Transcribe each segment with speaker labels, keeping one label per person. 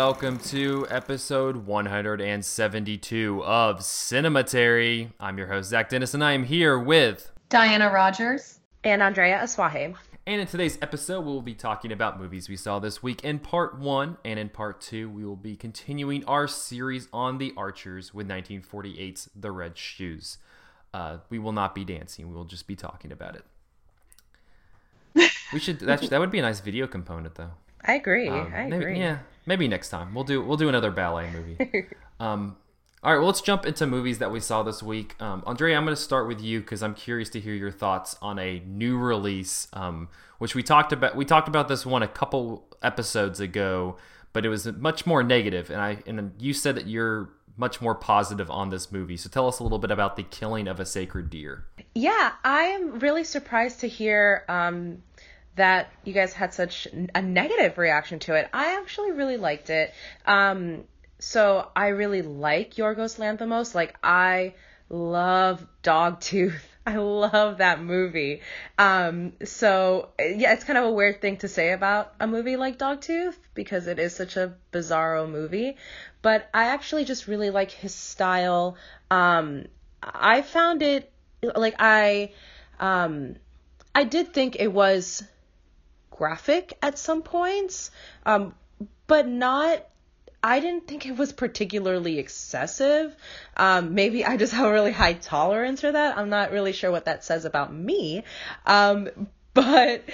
Speaker 1: welcome to episode 172 of Cinematary. I'm your host, Zach Dennis, and I am here with
Speaker 2: Diana Rogers
Speaker 3: and Andrea Aswahe.
Speaker 1: And in today's episode, we will be talking about movies we saw this week in part one. And in part two, we will be continuing our series on the Archers with 1948's The Red Shoes. Uh, we will not be dancing, we will just be talking about it. We should that, that would be a nice video component though.
Speaker 3: I agree. Um, I
Speaker 1: maybe,
Speaker 3: agree.
Speaker 1: Yeah, maybe next time we'll do we'll do another ballet movie. um, all right, well, let's jump into movies that we saw this week. Um, Andrea, I'm going to start with you because I'm curious to hear your thoughts on a new release, um, which we talked about. We talked about this one a couple episodes ago, but it was much more negative, and I and you said that you're much more positive on this movie. So tell us a little bit about the killing of a sacred deer.
Speaker 3: Yeah, I'm really surprised to hear um, that you guys had such a negative reaction to it. I actually really liked it. Um, so I really like Yorgos Lanthimos. Like I love Dogtooth. I love that movie. Um, so yeah, it's kind of a weird thing to say about a movie like Dogtooth because it is such a bizarro movie. But I actually just really like his style. Um, I found it like I, um, I did think it was graphic at some points, um, but not. I didn't think it was particularly excessive. Um, maybe I just have a really high tolerance for that. I'm not really sure what that says about me. Um, but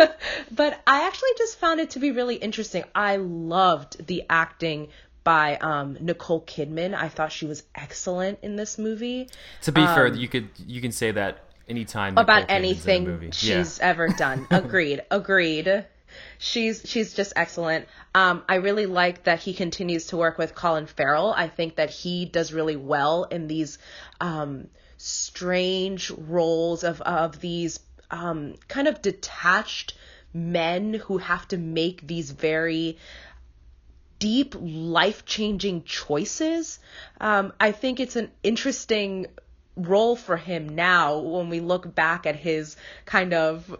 Speaker 3: but I actually just found it to be really interesting. I loved the acting by um, Nicole Kidman. I thought she was excellent in this movie.
Speaker 1: To be um, fair, you could you can say that anytime
Speaker 3: about anything she's yeah. ever done. Agreed. Agreed. She's she's just excellent. Um, I really like that he continues to work with Colin Farrell. I think that he does really well in these um, strange roles of of these um, kind of detached men who have to make these very deep life changing choices. Um, I think it's an interesting role for him now when we look back at his kind of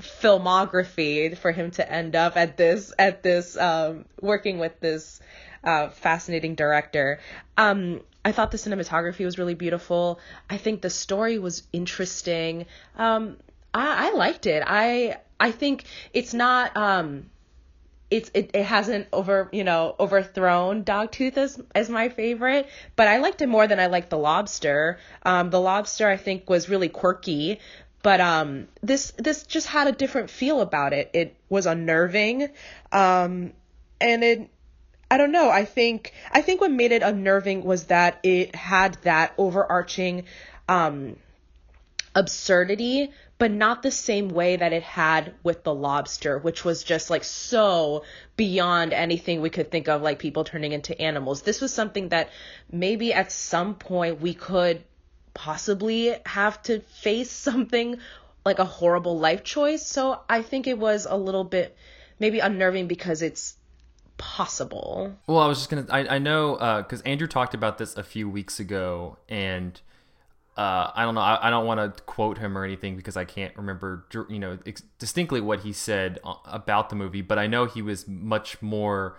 Speaker 3: filmography for him to end up at this at this um, working with this uh, fascinating director. Um, I thought the cinematography was really beautiful. I think the story was interesting. Um, I, I liked it. I I think it's not um, it's it, it hasn't over you know overthrown Dogtooth as as my favorite, but I liked it more than I liked the Lobster. Um, the Lobster I think was really quirky, but um, this this just had a different feel about it. It was unnerving, um, and it I don't know. I think I think what made it unnerving was that it had that overarching um, absurdity, but not the same way that it had with the lobster, which was just like so beyond anything we could think of, like people turning into animals. This was something that maybe at some point we could possibly have to face something like a horrible life choice. So I think it was a little bit maybe unnerving because it's possible.
Speaker 1: Well, I was just gonna. I I know because uh, Andrew talked about this a few weeks ago, and uh, I don't know. I, I don't want to quote him or anything because I can't remember, you know, ex- distinctly what he said about the movie. But I know he was much more,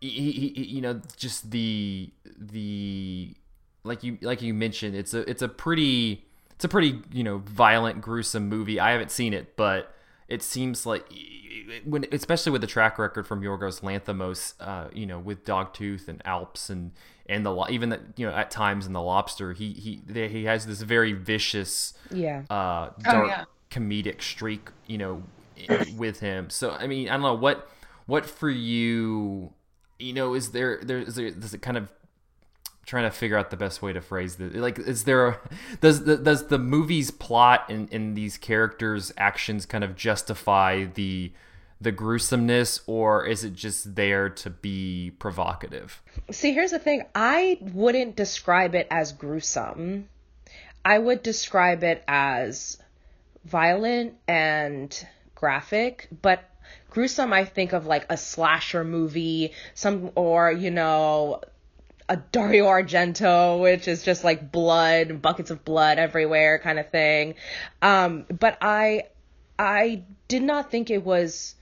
Speaker 1: he, he, you know, just the the like you like you mentioned. It's a it's a pretty it's a pretty you know violent, gruesome movie. I haven't seen it, but it seems like when especially with the track record from Yorgos Lanthimos, uh, you know, with Dogtooth and Alps and and the even that you know at times in the Lobster, he he he has this very vicious,
Speaker 3: yeah,
Speaker 1: uh, oh, dark oh, yeah. comedic streak, you know, with him. So I mean, I don't know what what for you, you know, is there there is there does it kind of trying to figure out the best way to phrase this. Like, is there a, does the does the movie's plot and, in these characters' actions kind of justify the the gruesomeness, or is it just there to be provocative?
Speaker 3: See, here's the thing. I wouldn't describe it as gruesome. I would describe it as violent and graphic, but gruesome I think of like a slasher movie, some or you know a Dario Argento, which is just like blood, buckets of blood everywhere kind of thing. Um, but I, I did not think it was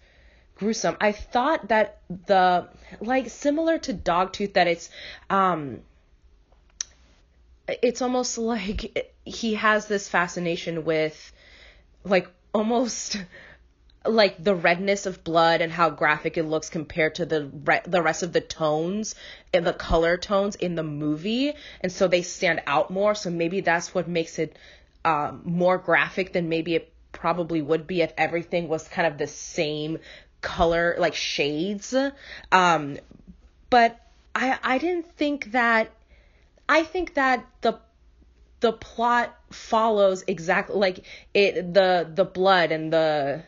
Speaker 3: gruesome. I thought that the like similar to Dogtooth that it's um it's almost like he has this fascination with like almost like the redness of blood and how graphic it looks compared to the re- the rest of the tones and the color tones in the movie and so they stand out more. So maybe that's what makes it um, more graphic than maybe it probably would be if everything was kind of the same color like shades. Um but i i didn't think that i think that the the plot follows exactly like it the the blood and the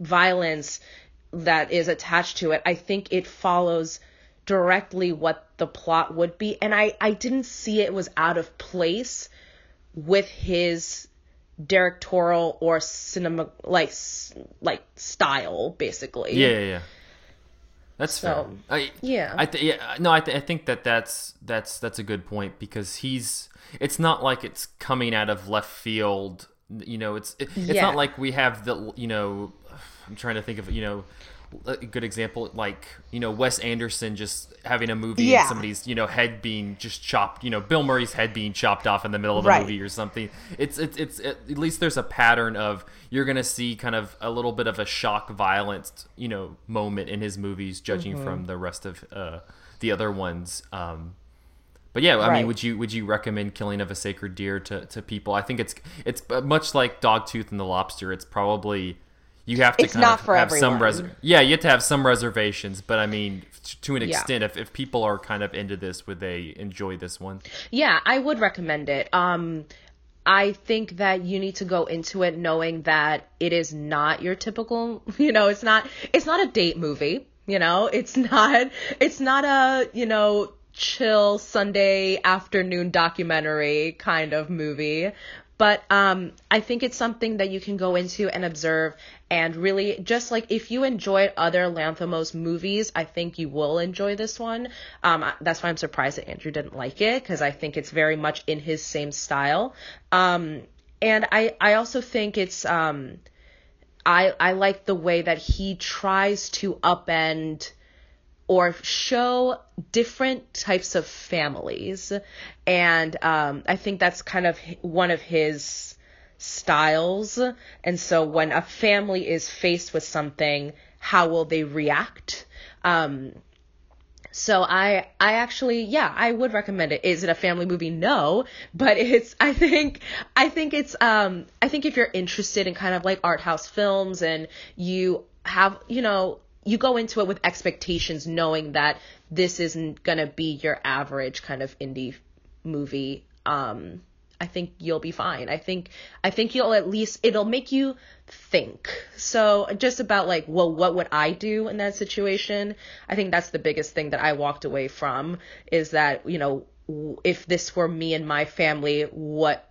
Speaker 3: violence that is attached to it, I think it follows directly what the plot would be. And I, I didn't see it was out of place with his directorial or cinema like like style basically
Speaker 1: yeah yeah, yeah. that's so, fair I,
Speaker 3: yeah
Speaker 1: i th- yeah no I, th- I think that that's that's that's a good point because he's it's not like it's coming out of left field you know it's it, it's yeah. not like we have the you know I'm trying to think of you know a good example like you know Wes Anderson just having a movie yeah. and somebody's you know head being just chopped you know Bill Murray's head being chopped off in the middle of a right. movie or something it's it's it's at least there's a pattern of you're gonna see kind of a little bit of a shock violence you know moment in his movies judging mm-hmm. from the rest of uh, the other ones um, but yeah, I right. mean, would you would you recommend Killing of a Sacred Deer to, to people? I think it's it's much like Dogtooth and the Lobster. It's probably you have to
Speaker 3: it's kind of have
Speaker 1: everyone. some res- yeah you have to have some reservations but i mean to an extent yeah. if, if people are kind of into this would they enjoy this one
Speaker 3: yeah i would recommend it um i think that you need to go into it knowing that it is not your typical you know it's not it's not a date movie you know it's not it's not a you know chill sunday afternoon documentary kind of movie but um, I think it's something that you can go into and observe and really just like if you enjoyed other Lanthimos movies, I think you will enjoy this one. Um, that's why I'm surprised that Andrew didn't like it because I think it's very much in his same style. Um, and I I also think it's um, I I like the way that he tries to upend or show different types of families. And um, I think that's kind of one of his styles. And so when a family is faced with something, how will they react? Um, so I I actually yeah I would recommend it. Is it a family movie? No, but it's I think I think it's um I think if you're interested in kind of like art house films and you have you know you go into it with expectations knowing that this isn't going to be your average kind of indie movie um I think you'll be fine. I think I think you'll at least it'll make you think. So just about like, well, what would I do in that situation? I think that's the biggest thing that I walked away from is that, you know, if this were me and my family, what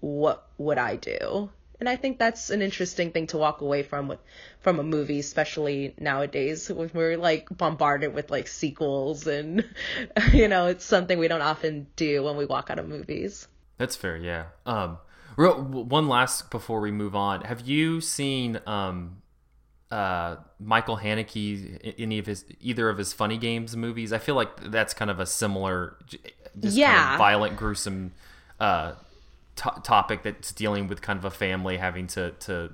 Speaker 3: what would I do? And I think that's an interesting thing to walk away from with, from a movie, especially nowadays when we're like bombarded with like sequels and you know it's something we don't often do when we walk out of movies.
Speaker 1: That's fair, yeah. Um, real, one last before we move on, have you seen um, uh, Michael Haneke any of his either of his funny games movies? I feel like that's kind of a similar,
Speaker 3: yeah, kind
Speaker 1: of violent, gruesome. Uh, topic that's dealing with kind of a family having to to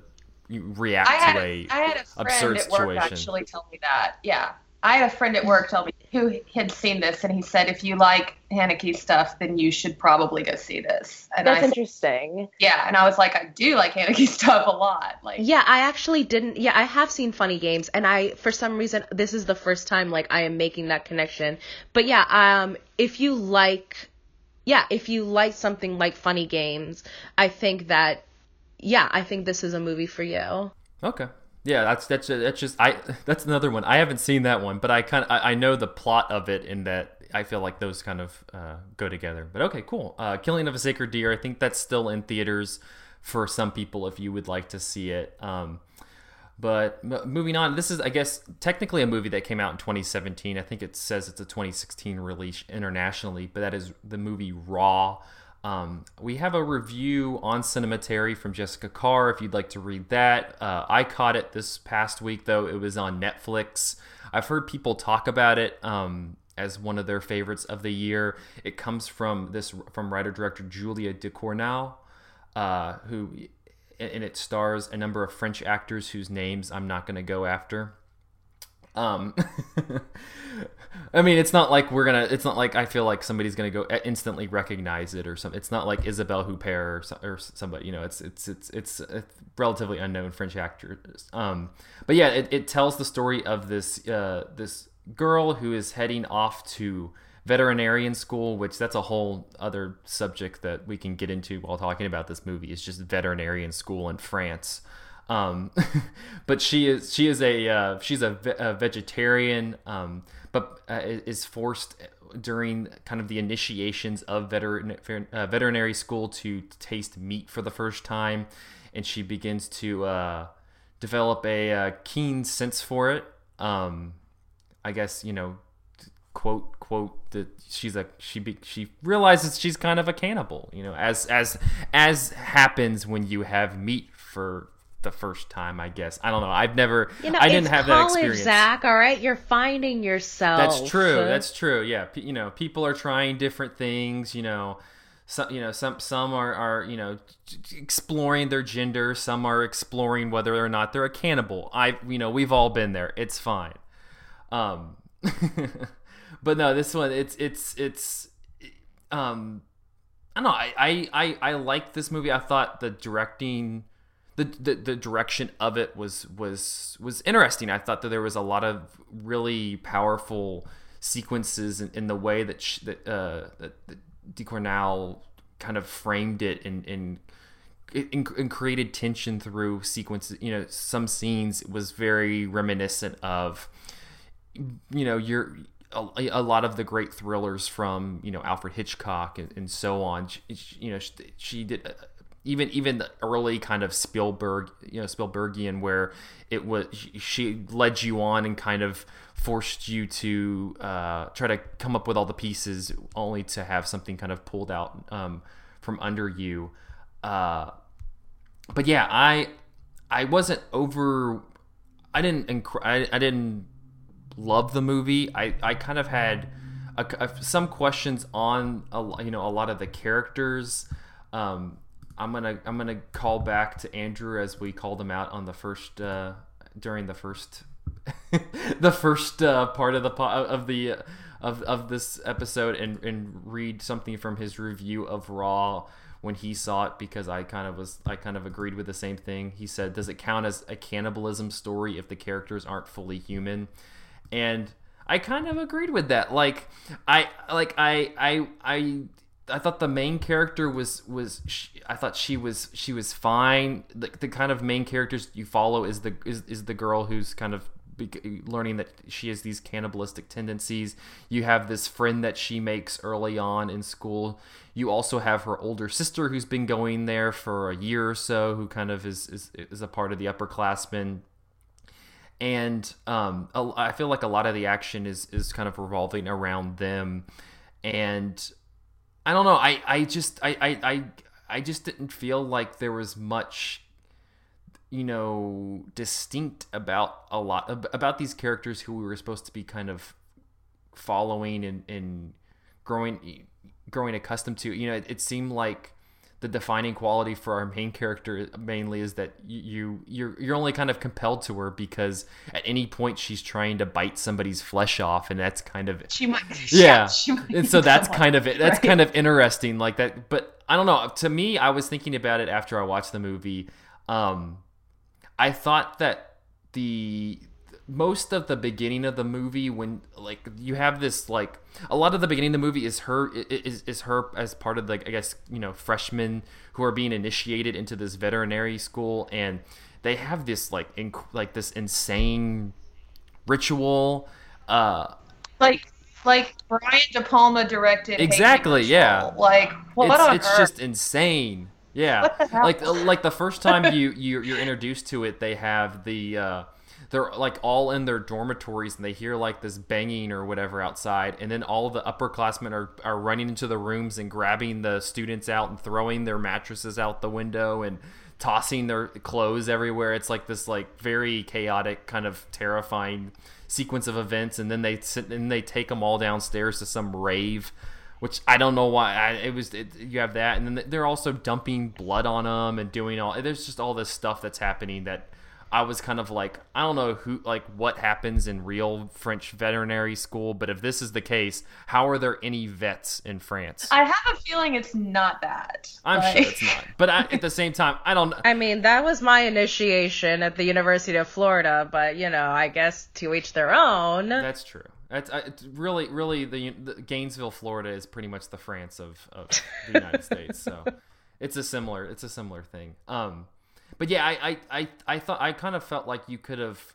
Speaker 1: react
Speaker 2: I
Speaker 1: to a,
Speaker 2: I had a friend at work actually tell me that. Yeah. I had a friend at work tell me who had seen this, and he said, "If you like Haneke stuff, then you should probably go see this." And
Speaker 3: That's
Speaker 2: I,
Speaker 3: interesting.
Speaker 2: Yeah, and I was like, I do like Haneke stuff a lot. Like,
Speaker 3: yeah, I actually didn't. Yeah, I have seen Funny Games, and I, for some reason, this is the first time like I am making that connection. But yeah, um, if you like yeah, if you like something like funny games, I think that yeah, I think this is a movie for you.
Speaker 1: Okay. Yeah, that's that's that's just I that's another one. I haven't seen that one, but I kind of I, I know the plot of it in that I feel like those kind of uh, go together. But okay, cool. Uh, Killing of a Sacred Deer. I think that's still in theaters for some people if you would like to see it. Um, but moving on, this is, I guess, technically a movie that came out in 2017. I think it says it's a 2016 release internationally, but that is the movie Raw. Um, we have a review on Cinematary from Jessica Carr if you'd like to read that. Uh, I caught it this past week, though. It was on Netflix. I've heard people talk about it um, as one of their favorites of the year. It comes from this from writer director Julia Ducournau, uh, who and it stars a number of French actors whose names I'm not going to go after. Um, I mean, it's not like we're gonna. It's not like I feel like somebody's gonna go instantly recognize it or something. It's not like Isabelle Huppert or, or somebody. You know, it's it's it's it's a relatively unknown French actor. Um, but yeah, it, it tells the story of this uh, this girl who is heading off to veterinarian school, which that's a whole other subject that we can get into while talking about this movie. Is just veterinarian school in France. Um, but she is she is a uh, she's a, ve- a vegetarian, um, but uh, is forced during kind of the initiations of veterin- uh, veterinary school to taste meat for the first time, and she begins to uh, develop a uh, keen sense for it. Um, I guess you know, quote quote that she's a she be, she realizes she's kind of a cannibal. You know, as as as happens when you have meat for the first time, I guess. I don't know. I've never. You know, I didn't have college, that experience.
Speaker 3: Zach, all right, you're finding yourself.
Speaker 1: That's true. That's true. Yeah, you know, people are trying different things. You know, some you know some some are are you know exploring their gender. Some are exploring whether or not they're a cannibal. I you know we've all been there. It's fine. Um, but no, this one it's it's it's um. I don't know. I, I, I, I like this movie. I thought the directing the, the, the direction of it was was was interesting. I thought that there was a lot of really powerful sequences in, in the way that sh- that uh, that, that Ducournau kind of framed it and and, and and created tension through sequences. You know, some scenes was very reminiscent of you know your a, a, lot of the great thrillers from you know Alfred Hitchcock and, and so on. She, you know, she, she did even even the early kind of Spielberg, you know, Spielbergian, where it was she led you on and kind of forced you to uh, try to come up with all the pieces, only to have something kind of pulled out um, from under you. Uh, but yeah, I I wasn't over. I didn't. I, I didn't love the movie. I I kind of had a, a, some questions on a, you know a lot of the characters. Um, I'm gonna I'm gonna call back to Andrew as we called him out on the first uh, during the first the first uh, part of the of the of, of this episode and and read something from his review of Raw when he saw it because I kind of was I kind of agreed with the same thing. He said, "Does it count as a cannibalism story if the characters aren't fully human?" And I kind of agreed with that. Like I like I I I I thought the main character was was she, I thought she was she was fine. The, the kind of main characters you follow is the is, is the girl who's kind of learning that she has these cannibalistic tendencies. You have this friend that she makes early on in school. You also have her older sister who's been going there for a year or so, who kind of is is, is a part of the upperclassmen. And um, I feel like a lot of the action is is kind of revolving around them, and I don't know. I I just I I I, just didn't feel like there was much you know distinct about a lot about these characters who we were supposed to be kind of following and, and growing growing accustomed to you know it, it seemed like the defining quality for our main character mainly is that you you're you're only kind of compelled to her because at any point she's trying to bite somebody's flesh off and that's kind of
Speaker 2: she might
Speaker 1: yeah, she might and so that's kind of it. That's right. kind of interesting like that but I don't know. To me I was thinking about it after I watched the movie. Um I thought that the most of the beginning of the movie when like you have this like a lot of the beginning of the movie is her is, is her as part of like I guess you know freshmen who are being initiated into this veterinary school and they have this like inc- like this insane ritual uh
Speaker 2: like like Brian De Palma directed
Speaker 1: exactly yeah.
Speaker 2: Like
Speaker 1: what it's, it's just insane yeah. Like like the first time you, you you're introduced to it they have the uh they're like all in their dormitories and they hear like this banging or whatever outside and then all the upperclassmen are, are running into the rooms and grabbing the students out and throwing their mattresses out the window and tossing their clothes everywhere it's like this like very chaotic kind of terrifying sequence of events and then they sit and they take them all downstairs to some rave which I don't know why. I, it was it, you have that, and then they're also dumping blood on them and doing all. There's just all this stuff that's happening that I was kind of like, I don't know who, like, what happens in real French veterinary school, but if this is the case, how are there any vets in France?
Speaker 2: I have a feeling it's not that.
Speaker 1: I'm like... sure it's not, but I, at the same time, I don't.
Speaker 3: I mean, that was my initiation at the University of Florida, but you know, I guess to each their own.
Speaker 1: That's true. It's, it's really, really the, the, Gainesville, Florida is pretty much the France of, of the United States. So it's a similar, it's a similar thing. Um, but yeah, I, I, I, I thought I kind of felt like you could have.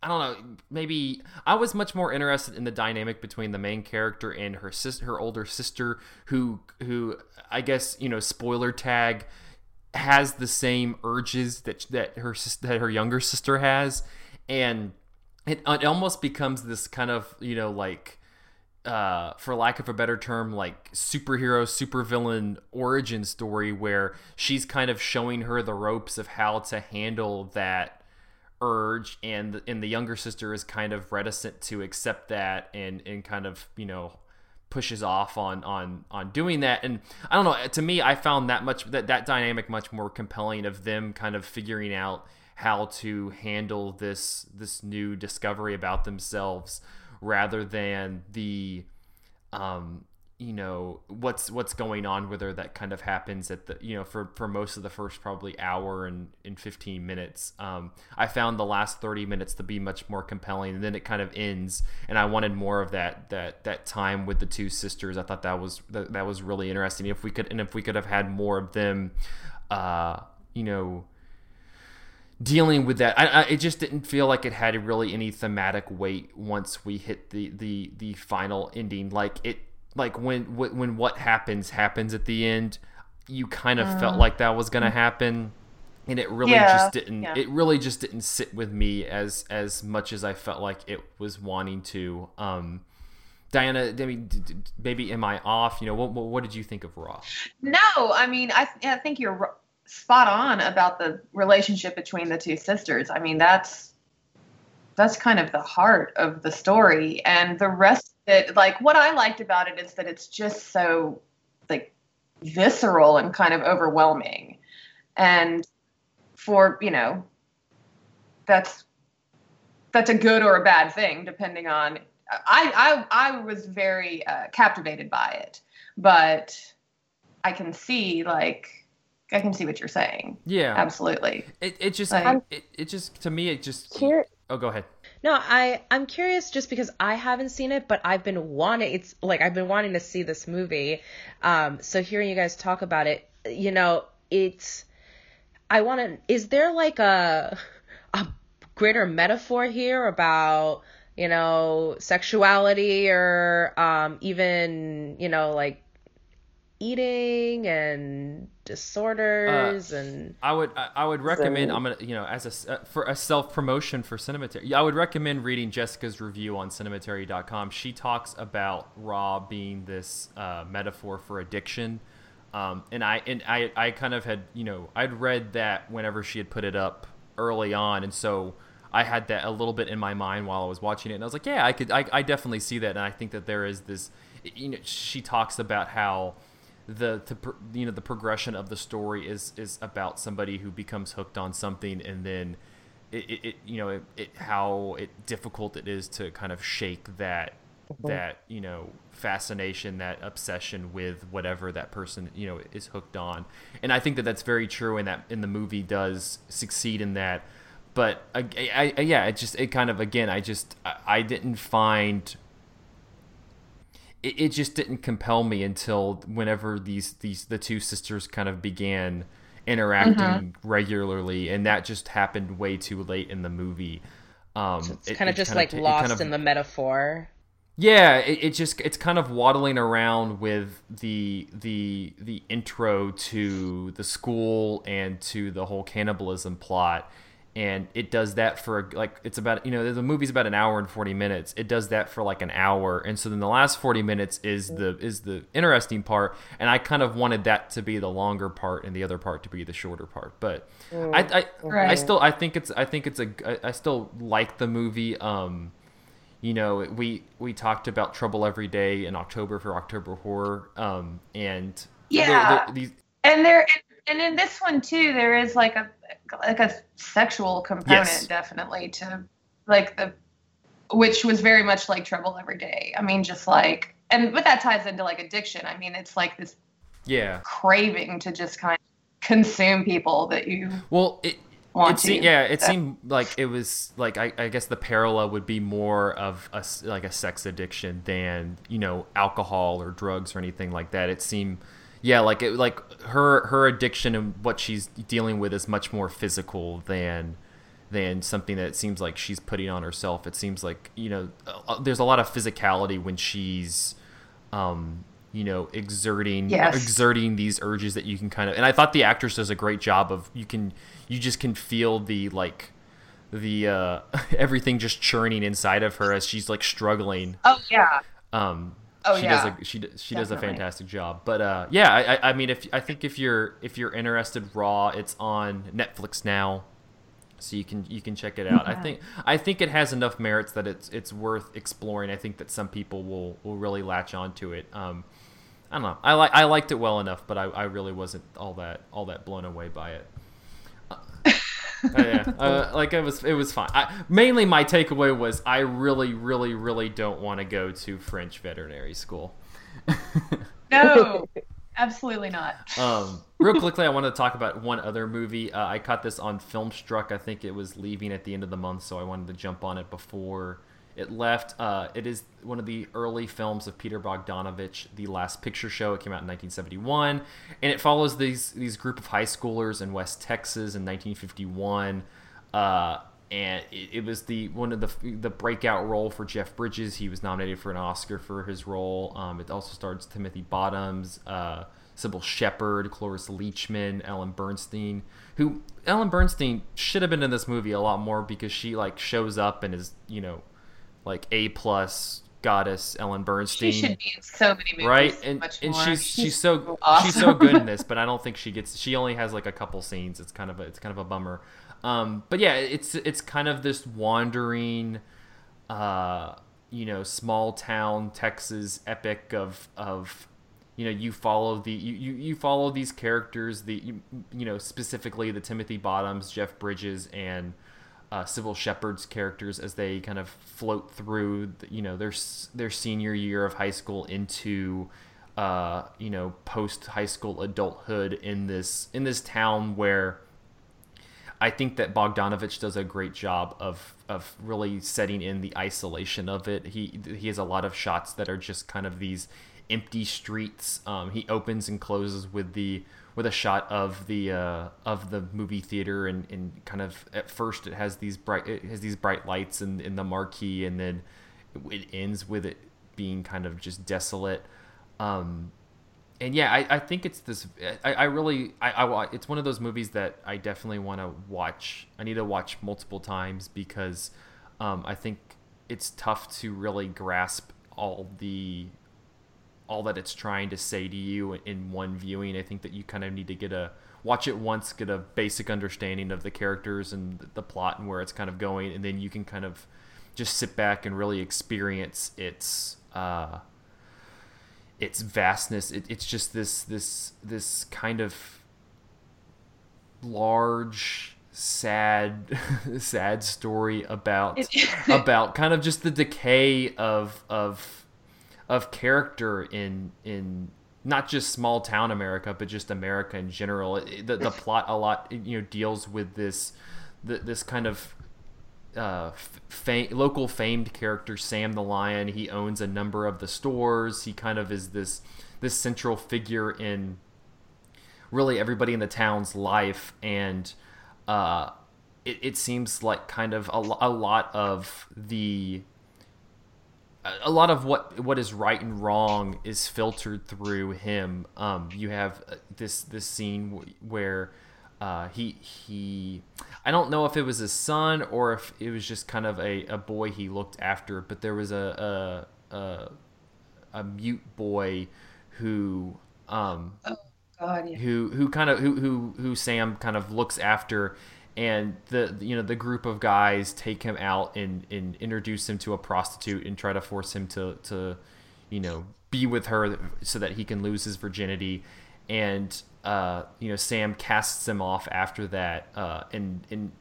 Speaker 1: I don't know. Maybe I was much more interested in the dynamic between the main character and her sister, her older sister, who, who I guess you know, spoiler tag, has the same urges that that her that her younger sister has, and it, it almost becomes this kind of you know like uh, for lack of a better term, like superhero, supervillain origin story where she's kind of showing her the ropes of how to handle that urge, and and the younger sister is kind of reticent to accept that, and and kind of you know pushes off on on on doing that. And i don't know to me i found that much that that dynamic much more compelling of them kind of figuring out how to handle this this new discovery about themselves rather than the um you know what's what's going on with her that kind of happens at the you know for for most of the first probably hour and in 15 minutes. Um i found the last 30 minutes to be much more compelling and then it kind of ends and i wanted more of that that that time with the two sisters. I thought that was that, that was really interesting. If we could and if we could have had more of them uh you know dealing with that. I, I, it just didn't feel like it had really any thematic weight once we hit the the the final ending. Like it, like when when what happens happens at the end. You kind of felt like that was gonna happen, and it really yeah, just didn't. Yeah. It really just didn't sit with me as as much as I felt like it was wanting to. Um, Diana, I mean, maybe am I off? You know, what, what, what did you think of Raw?
Speaker 2: No, I mean, I I think you're spot on about the relationship between the two sisters. I mean, that's that's kind of the heart of the story, and the rest of it, like what I liked about it is that it's just so like visceral and kind of overwhelming, and for you know, that's that's a good or a bad thing depending on. I I I was very uh, captivated by it, but I can see like I can see what you're saying.
Speaker 1: Yeah,
Speaker 2: absolutely.
Speaker 1: It it just like, it, it just to me it just. Here, oh, go ahead.
Speaker 3: No, I I'm curious just because I haven't seen it, but I've been wanting. It's like I've been wanting to see this movie. Um, so hearing you guys talk about it, you know, it's. I want to. Is there like a a greater metaphor here about you know sexuality or um even you know like eating and disorders uh, and
Speaker 1: I would I would recommend so, I'm gonna you know as a uh, for a self promotion for Cinematary I would recommend reading Jessica's review on Cinematary.com. She talks about Raw being this uh, metaphor for addiction, um, and I and I I kind of had you know I'd read that whenever she had put it up early on, and so. I had that a little bit in my mind while I was watching it, and I was like, "Yeah, I could, I, I definitely see that." And I think that there is this, you know, she talks about how the, the you know the progression of the story is is about somebody who becomes hooked on something and then it, it, it you know it, it, how it difficult it is to kind of shake that mm-hmm. that you know fascination that obsession with whatever that person you know is hooked on and i think that that's very true and that in the movie does succeed in that but I, I, I yeah it just it kind of again i just I, I didn't find it, it just didn't compel me until whenever these these the two sisters kind of began interacting mm-hmm. regularly, and that just happened way too late in the movie.
Speaker 3: Um, so it's it, kind of just like lost kind of, in the metaphor.
Speaker 1: Yeah, it, it just it's kind of waddling around with the the the intro to the school and to the whole cannibalism plot, and it does that for like it's about you know the movie's about an hour and 40 minutes. It does that for like an hour. And so then the last 40 minutes is the is the interesting part. And i kind of wanted that to be the longer part and the other part to be the shorter part. But mm. i I, right. I still i think it's i think it's a I, I still like the movie. Um you know we we talked about trouble every day in october for october horror. Um and
Speaker 2: yeah they're, they're, these, and there and in this one too there is like a like a sexual component yes. definitely to like the which was very much like trouble every day. I mean just like and but that ties into like addiction. I mean it's like this
Speaker 1: yeah.
Speaker 2: craving to just kind of consume people that you
Speaker 1: well it it seemed, yeah, it seemed like it was like I, I, guess the parallel would be more of a like a sex addiction than you know alcohol or drugs or anything like that. It seemed yeah, like it, like her her addiction and what she's dealing with is much more physical than than something that it seems like she's putting on herself. It seems like you know uh, there's a lot of physicality when she's um, you know exerting yes. exerting these urges that you can kind of and I thought the actress does a great job of you can you just can feel the like the uh everything just churning inside of her as she's like struggling.
Speaker 2: Oh yeah.
Speaker 1: Um Oh she yeah, does a, she she does a fantastic job. But uh, yeah, I, I mean, if I think if you're if you're interested, Raw, it's on Netflix now, so you can you can check it out. Yeah. I think I think it has enough merits that it's it's worth exploring. I think that some people will will really latch onto it. Um, I don't know. I like I liked it well enough, but I, I really wasn't all that all that blown away by it. uh, yeah, uh, like it was, it was fine. I, mainly, my takeaway was I really, really, really don't want to go to French veterinary school.
Speaker 2: no, absolutely not.
Speaker 1: Um, real quickly, I want to talk about one other movie. Uh, I caught this on Filmstruck. I think it was leaving at the end of the month, so I wanted to jump on it before it left. Uh, it is one of the early films of Peter Bogdanovich, The Last Picture Show. It came out in 1971, and it follows these these group of high schoolers in West Texas in 1951. Uh, and it, it, was the one of the the breakout role for Jeff Bridges. He was nominated for an Oscar for his role. Um, it also stars Timothy Bottoms, uh, Cybill Shepherd, Cloris Leachman, Ellen Burstyn. Who Ellen Burstyn should have been in this movie a lot more because she like shows up and is you know like A plus goddess Ellen Burstyn.
Speaker 2: She should be in so many movies,
Speaker 1: right? And and she's she's so awesome. she's so good in this, but I don't think she gets. She only has like a couple scenes. It's kind of a, it's kind of a bummer. Um, but yeah, it's it's kind of this wandering, uh, you know, small town Texas epic of of you know you follow the you, you, you follow these characters the you, you know specifically the Timothy Bottoms, Jeff Bridges, and uh, Cybill Shepherd's characters as they kind of float through, you know, their their senior year of high school into, uh, you know, post high school adulthood in this in this town where. I think that Bogdanovich does a great job of of really setting in the isolation of it. He he has a lot of shots that are just kind of these empty streets. Um, he opens and closes with the with a shot of the uh, of the movie theater and, and kind of at first it has these bright it has these bright lights in, in the marquee and then it ends with it being kind of just desolate. Um, and yeah I, I think it's this I, I really I, I it's one of those movies that I definitely want to watch. I need to watch multiple times because um, I think it's tough to really grasp all the all that it's trying to say to you in one viewing. I think that you kind of need to get a watch it once, get a basic understanding of the characters and the plot and where it's kind of going, and then you can kind of just sit back and really experience its uh, its vastness. It, it's just this this this kind of large sad sad story about about kind of just the decay of of of character in in not just small town America, but just America in general. The, the plot a lot you know deals with this the, this kind of uh, fam- local famed character Sam the Lion. He owns a number of the stores. He kind of is this this central figure in really everybody in the town's life, and uh, it, it seems like kind of a, a lot of the a lot of what what is right and wrong is filtered through him. Um, you have uh, this this scene where uh, he he I don't know if it was his son or if it was just kind of a, a boy he looked after, but there was a a, a, a mute boy who um
Speaker 2: oh, God, yeah.
Speaker 1: who who kind of who, who who Sam kind of looks after and the you know the group of guys take him out and, and introduce him to a prostitute and try to force him to to you know be with her so that he can lose his virginity. And uh, you know Sam casts him off after that uh, and and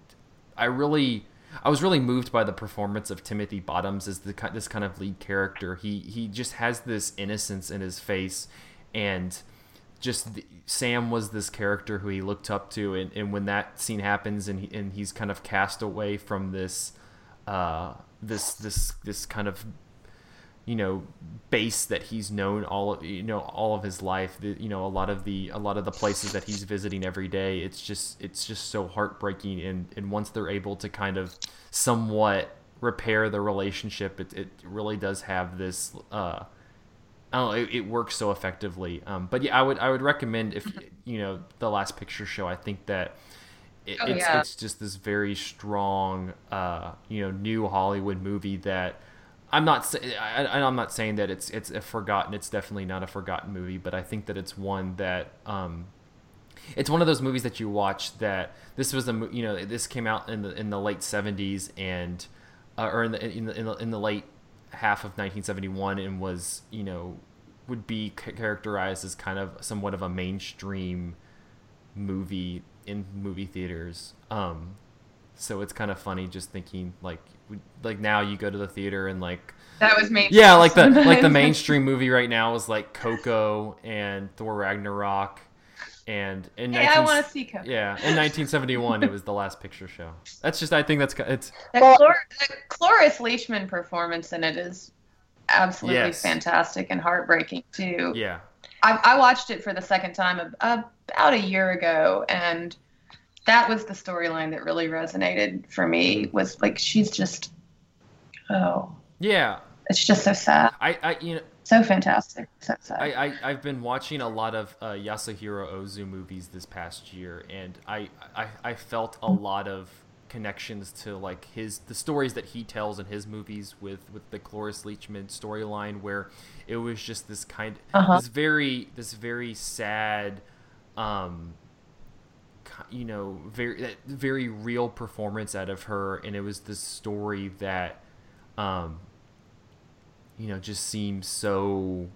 Speaker 1: I really I was really moved by the performance of Timothy Bottoms as the this kind of lead character. He he just has this innocence in his face and just the, Sam was this character who he looked up to, and, and when that scene happens, and he, and he's kind of cast away from this, uh, this this this kind of, you know, base that he's known all of you know all of his life. The, you know, a lot of the a lot of the places that he's visiting every day. It's just it's just so heartbreaking, and and once they're able to kind of somewhat repair the relationship, it it really does have this. Uh, I don't know, it, it works so effectively. Um, but yeah, I would I would recommend if you know the Last Picture Show. I think that it,
Speaker 2: Oh,
Speaker 1: it's
Speaker 2: yeah.
Speaker 1: it's just this very strong uh, you know new Hollywood movie that I'm not I- I'm not saying that it's it's a forgotten. It's definitely not a forgotten movie, but I think that it's one that um, it's one of those movies that you watch that this was a you know this came out in the in the late 70s and uh, or in the, in the in the in the late half of 1971 and was you know would be characterized as kind of somewhat of a mainstream movie in movie theaters um so it's kind of funny just thinking like like now you go to the theater and like
Speaker 2: That was me.
Speaker 1: yeah, like the like the mainstream movie right now is like Coco and Thor Ragnarok, and in
Speaker 2: Hey,
Speaker 1: 19
Speaker 2: I want to see Coco.
Speaker 1: yeah in 1971 it was the Last Picture Show. That's just I think that's ki- it's
Speaker 2: The, Clor- the Cloris Leachman performance in it is absolutely
Speaker 1: Yes.
Speaker 2: fantastic and heartbreaking too.
Speaker 1: yeah
Speaker 2: I, I watched it for the second time about a year ago, and that was the storyline that really resonated for me. Mm-hmm. Was like she's just, oh,
Speaker 1: yeah
Speaker 2: it's just so sad,
Speaker 1: I I you know
Speaker 2: so fantastic, so sad.
Speaker 1: I, I I've been watching a lot of uh, Yasuhiro Ozu movies this past year, and I, I I felt a lot of connections to like his the stories that he tells in his movies with with the Cloris Leachman storyline, where it was just this kind
Speaker 2: Uh-huh.
Speaker 1: this very this very sad, um, you know, very very real performance out of her, and it was this story that, um, you know, just seems so.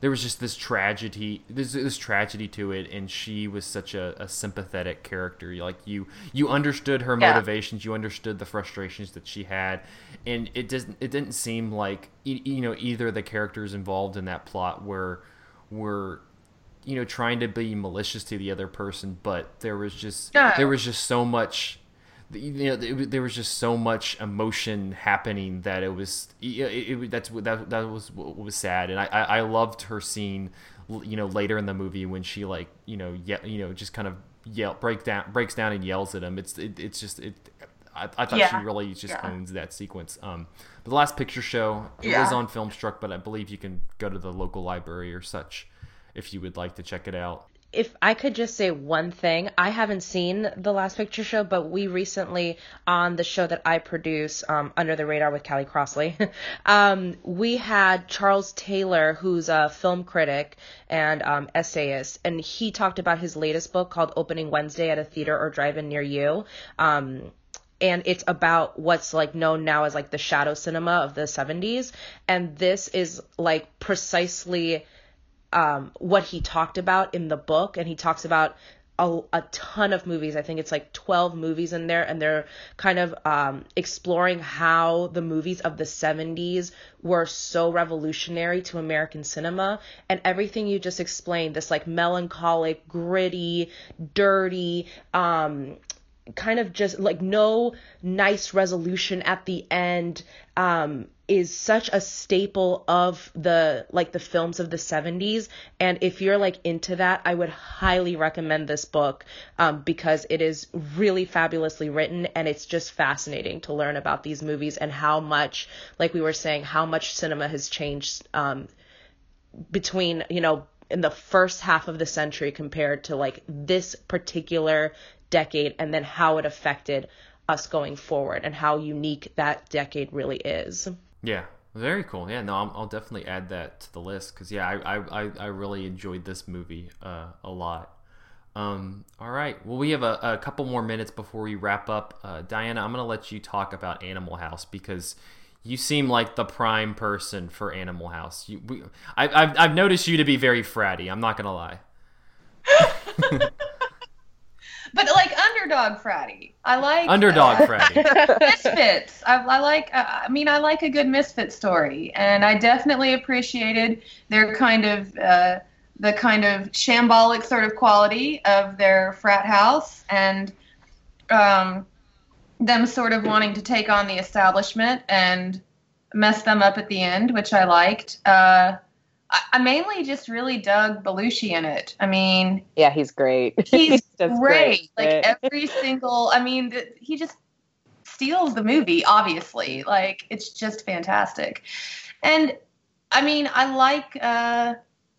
Speaker 1: There was just this tragedy, this this tragedy to it, and she was such a, a sympathetic character. Like you, you understood her
Speaker 2: Yeah.
Speaker 1: motivations, you understood the frustrations that she had, and it doesn't. It didn't seem like you know either of the characters involved in that plot were were you know trying to be malicious to the other person, but there was just
Speaker 2: No.
Speaker 1: there was just so much you know there was just so much emotion happening that it was it, it, that's that, that was what was sad and I, I I loved her scene you know later in the movie when she like you know ye- you know just kind of yell break down breaks down and yells at him it's it, it's just it I, I thought
Speaker 2: Yeah.
Speaker 1: she really just
Speaker 2: Yeah.
Speaker 1: owns that sequence um but the last picture show it
Speaker 2: Yeah.
Speaker 1: was on Filmstruck but I believe you can go to the local library or such if you would like to check it out
Speaker 3: if I could just say one thing, I haven't seen the last picture show, but we recently on the show that I produce, um, Under the Radar with Callie Crossley, um, we had Charles Taylor, who's a film critic and um, essayist, and he talked about his latest book called Opening Wednesday at a theater or drive-in near you. Um, and it's about what's like known now as like the shadow cinema of the 70s and this is like precisely um, what he talked about in the book, and he talks about a, a ton of movies. I think it's like 12 movies in there, and they're kind of um, exploring how the movies of the 70s were so revolutionary to American cinema. And everything you just explained, this like melancholic, gritty, dirty, um, kind of just like no nice resolution at the end um is such a staple of the like the films of the 70s and if you're like into that I would highly recommend this book um because it is really fabulously written and it's just fascinating to learn about these movies and how much like we were saying how much cinema has changed um between you know in the first half of the century compared to like this particular decade and then how it affected us going forward and how unique that decade really is.
Speaker 1: Yeah, very cool. Yeah, no, I'll, I'll definitely add that to the list because yeah, I, I I really enjoyed this movie uh, a lot. Um, all right. Well, we have a, a, couple more minutes before we wrap up. Uh, Diana, I'm going to let you talk about Animal House because you seem like the prime person for Animal House. You, we, I, have I've noticed you to be very fratty. I'm not going to lie.
Speaker 2: but like underdog fratty. I like
Speaker 1: underdog uh, fratty.
Speaker 2: misfits. I, I like. Uh, I mean, I like a good misfit story, and I definitely appreciated their kind of uh, the kind of shambolic sort of quality of their frat house, and um, them sort of wanting to take on the establishment and mess them up at the end, which I liked. Uh, I mainly just really dug Belushi in it. I mean,
Speaker 4: yeah, he's great.
Speaker 2: He's, great. great. Like every single, I mean, the, he just steals the movie. Obviously, like it's just fantastic. And I mean, I like, uh,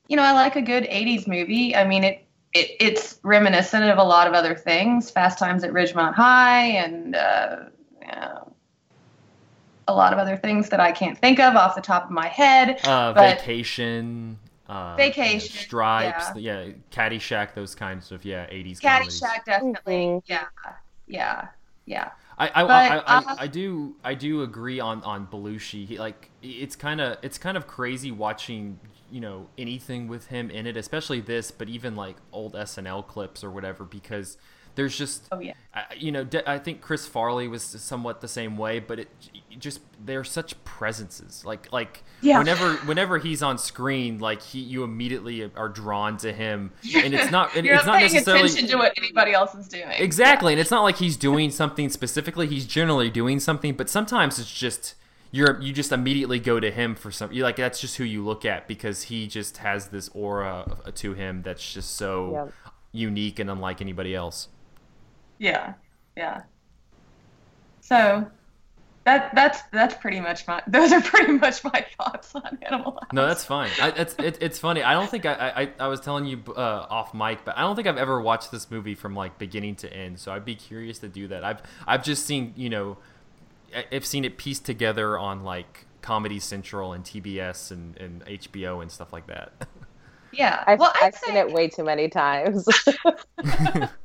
Speaker 2: you know, I like a good '80s movie. I mean, it, it it's reminiscent of a lot of other things, Fast Times at Ridgemont High, and uh, you know, a lot of other things that I can't think of off the top of my head.
Speaker 1: Uh, vacation. Uh,
Speaker 2: vacation.
Speaker 1: You know, stripes. Yeah. yeah. Caddyshack. Those kinds of yeah. 80s.
Speaker 2: Caddyshack, definitely. Mm-hmm. Yeah. Yeah. Yeah.
Speaker 1: I I, but, I, I, uh, I, do I do agree on on Belushi. He, like it's kind of it's kind of crazy watching you know anything with him in it, especially this, but even like old SNL clips or whatever, because there's just
Speaker 2: oh yeah.
Speaker 1: You know i think chris farley was somewhat the same way but it just they're such presences. Like like yeah. whenever whenever he's on screen like he you immediately are drawn to him. And it's not
Speaker 2: You're
Speaker 1: it's
Speaker 2: not,
Speaker 1: not necessarily
Speaker 2: attention to what anybody else is doing.
Speaker 1: Exactly. Yeah. and it's not like he's doing something specifically. He's generally doing something but sometimes it's just you're you just immediately go to him for some you like that's just who you look at because he just has this aura to him that's just so yeah. unique and unlike anybody else
Speaker 2: yeah, yeah. So that that's that's pretty much my those are pretty much my thoughts on Animal House.
Speaker 1: No, that's fine. I, it's it, it's funny. I don't think I I, I was telling you uh, off mic, but I don't think I've ever watched this movie from like beginning to end. So I'd be curious to do that. I've I've just seen you know I've seen it pieced together on like Comedy Central and TBS and, and HBO and stuff like that.
Speaker 2: Yeah,
Speaker 4: I've, well, I've say... seen it way too many times.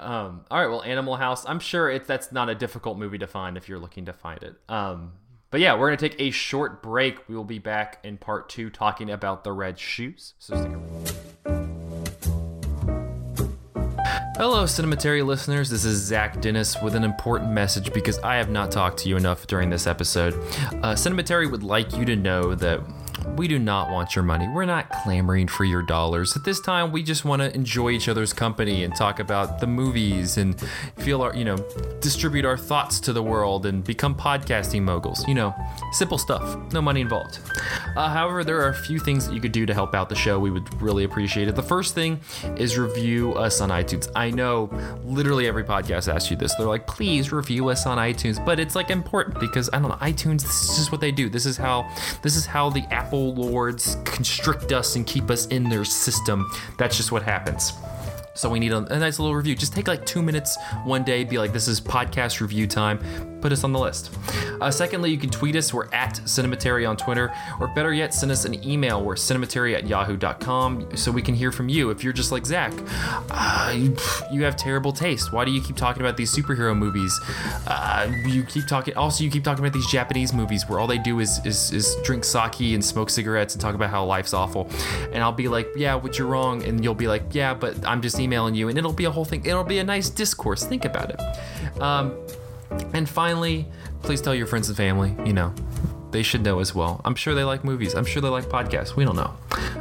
Speaker 1: Um, all right, well, Animal House. I'm sure it, that's not a difficult movie to find if you're looking to find it. Um, but yeah, we're gonna take a short break. We will be back in part two talking about the red shoes. So stick around. Hello, Cinematary listeners. This is Zach Dennis with an important message because I have not talked to you enough during this episode. Uh, Cinematary would like you to know that we do not want your money. We're not clamoring for your dollars. At this time, we just want to enjoy each other's company and talk about the movies and feel our, you know, distribute our thoughts to the world and become podcasting moguls. You know, simple stuff. No money involved. Uh, however, there are a few things that you could do to help out the show. We would really appreciate it. The first thing is review us on iTunes. I know literally every podcast asks you this. They're like, please review us on iTunes, but it's like important because I don't know, iTunes, this is just what they do. This is how this is how the app Apple lords constrict us and keep us in their system. That's just what happens. So we need a, a, nice little review. Just take like two minutes one day, be like, this is podcast review time. Put us on the list. Uh, secondly, you can tweet us. We're at Cinematary on Twitter, or better yet, send us an email. We're cinematary at yahoo.com so we can hear from you. If you're just like Zach, uh, you, you, have terrible taste. Why do you keep talking about these superhero movies? Uh, you keep talking. Also, you keep talking about these Japanese movies where all they do is, is is drink sake and smoke cigarettes and talk about how life's awful. And I'll be like, yeah, but you're wrong. And you'll be like, yeah, but I'm just emailing you, and it'll be a whole thing. It'll be a nice discourse. Think about it. Um, and finally, please tell your friends and family, you know, they should know as well. I'm sure they like movies. I'm sure they like podcasts. We don't know.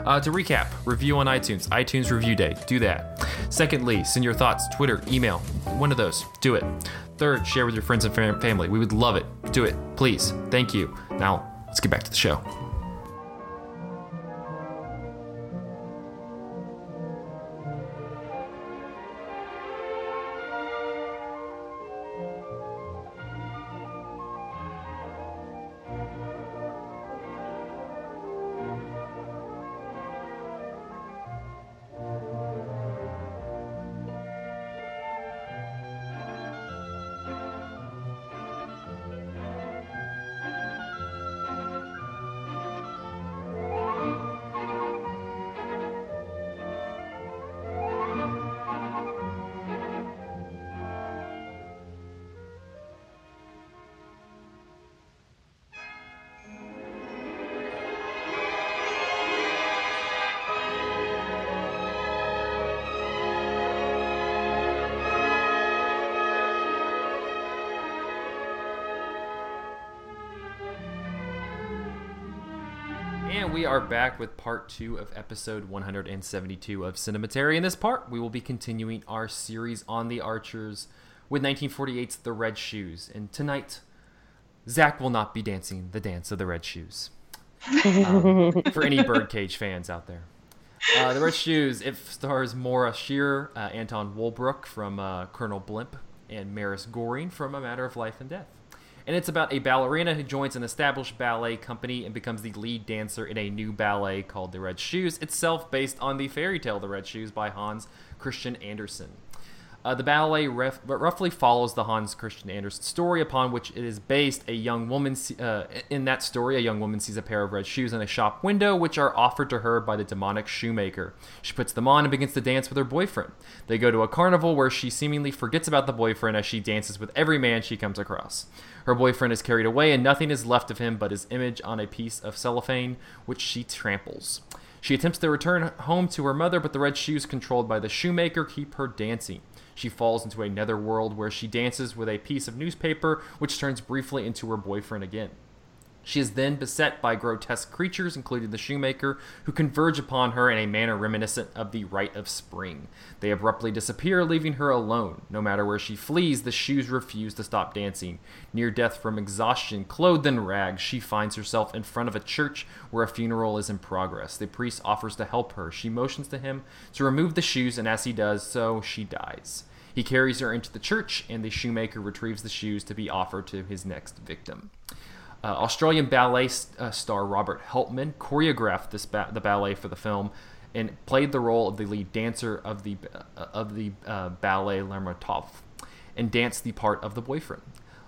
Speaker 1: Uh, to recap, review on iTunes, iTunes Review Day. Do that. Secondly, send your thoughts, Twitter, email, one of those. Do it. Third, share with your friends and family. We would love it. Do it, please. Thank you. Now, let's get back to the show. We are back with part two of episode 172 of Cinematary. In this part, we will be continuing our series on the Archers with 1948's The Red Shoes. And tonight, Zach will not be dancing the dance of the Red Shoes. Um, for any Birdcage fans out there. Uh, the Red Shoes, it stars Moira Shearer, uh, Anton Walbrook from uh, Colonel Blimp, and Marius Goring from A Matter of Life and Death and it's about a ballerina who joins an established ballet company and becomes the lead dancer in a new ballet called The Red Shoes, itself based on the fairy tale The Red Shoes by Hans Christian Andersen. Uh, the ballet ref- roughly follows the Hans Christian Andersen story upon which it is based. A young woman, uh, in that story, a young woman sees a pair of red shoes in a shop window, which are offered to her by the demonic shoemaker. She puts them on and begins to dance with her boyfriend. They go to a carnival where she seemingly forgets about the boyfriend as she dances with every man she comes across. Her boyfriend is carried away, and nothing is left of him but his image on a piece of cellophane, which she tramples. She attempts to return home to her mother, but the red shoes controlled by the shoemaker keep her dancing. She falls into a nether world where she dances with a piece of newspaper, which turns briefly into her boyfriend again. She is then beset by grotesque creatures, including the shoemaker, who converge upon her in a manner reminiscent of the rite of spring. They abruptly disappear, leaving her alone. No matter where she flees, the shoes refuse to stop dancing. Near death from exhaustion, clothed in rags, she finds herself in front of a church where a funeral is in progress. The priest offers to help her. She motions to him to remove the shoes, and as he does so, she dies. He carries her into the church, and the shoemaker retrieves the shoes to be offered to his next victim. Uh, Australian ballet uh, star Robert Helpmann choreographed this ba- the ballet for the film and played the role of the lead dancer of the uh, of the uh, ballet Lermontov and danced the part of the boyfriend.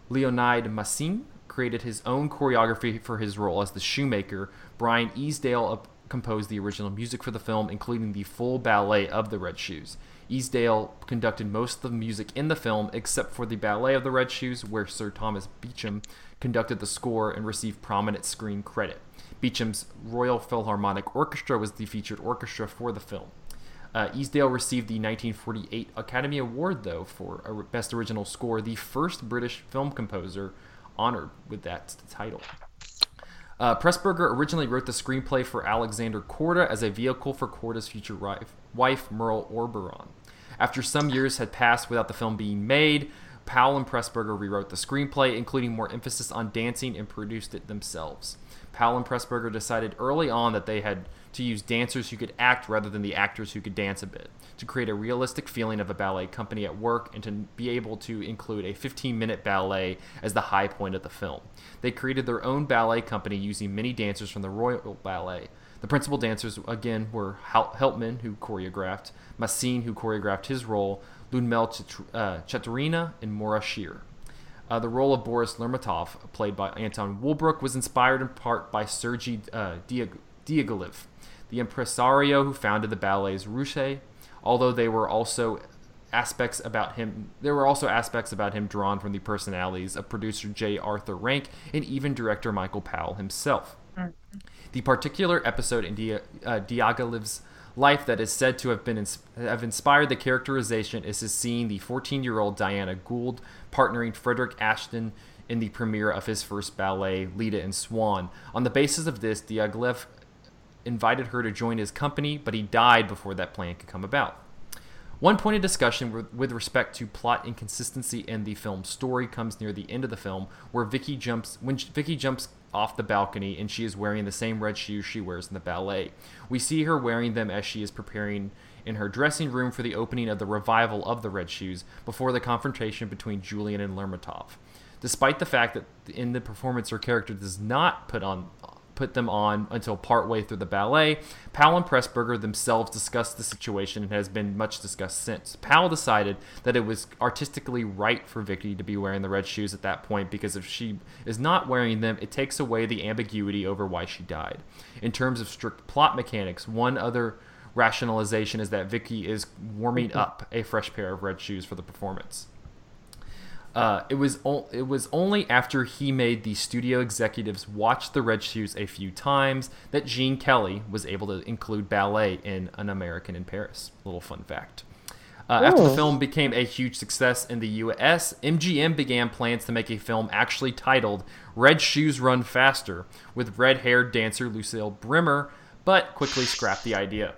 Speaker 1: Leonid Massine created his own choreography for his role as the shoemaker. Brian Easdale composed the original music for the film, including the full ballet of the Red Shoes. Easdale conducted most of the music in the film, except for the Ballet of the Red Shoes, where Sir Thomas Beecham conducted the score and received prominent screen credit. Beecham's Royal Philharmonic Orchestra was the featured orchestra for the film. Uh, Easdale received the 1948 Academy Award, though, for Best Original Score, the first British film composer honored with that title. Uh, Pressburger originally wrote the screenplay for Alexander Korda as a vehicle for Korda's future wife, wife Merle Oberon. After some years had passed without the film being made, Powell and Pressburger rewrote the screenplay, including more emphasis on dancing, and produced it themselves. Powell and Pressburger decided early on that they had to use dancers who could act rather than the actors who could dance a bit, to create a realistic feeling of a ballet company at work and to be able to include a 15 minute ballet as the high point of the film. They created their own ballet company using many dancers from the Royal Ballet. The principal dancers, again, were Helpmann, who choreographed, Massine, who choreographed his role, Tcherina, uh, and Moira Shearer. Uh, the role of Boris Lermontov, played by Anton Walbrook, was inspired in part by Sergei uh, Diaghilev, the impresario who founded the ballets Russes, although they were also aspects about him there were also aspects about him drawn from the personalities of producer J. Arthur Rank and even director Michael Powell himself. Mm-hmm. The particular episode in Dia- uh, Diaghilev's life that is said to have been ins- have inspired the characterization is his seeing the 14-year-old Diana Gould partnering Frederick Ashton in the premiere of his first ballet, Leda and Swan. On the basis of this, Diaghilev invited her to join his company, but he died before that plan could come about. One point of discussion with respect to plot inconsistency in the film's story comes near the end of the film, where Vicky jumps when Vicky jumps off the balcony and she is wearing the same red shoes she wears in the ballet. We see her wearing them as she is preparing in her dressing room for the opening of the revival of the Red Shoes before the confrontation between Julian and Lermontov. Despite the fact that in the performance her character does not put on put them on until partway through the ballet. Powell and Pressburger themselves discussed the situation and has been much discussed since. Powell decided that it was artistically right for Vicky to be wearing the red shoes at that point because if she is not wearing them, it takes away the ambiguity over why she died. In terms of strict plot mechanics, one other rationalization is that Vicky is warming mm-hmm. up a fresh pair of red shoes for the performance. Uh, it was o- it was only after he made the studio executives watch the Red Shoes a few times that Gene Kelly was able to include ballet in An American in Paris. Little fun fact. Uh, after the film became a huge success in the US, MGM began plans to make a film actually titled Red Shoes Run Faster with red haired dancer Lucille Bremer, but quickly scrapped the idea.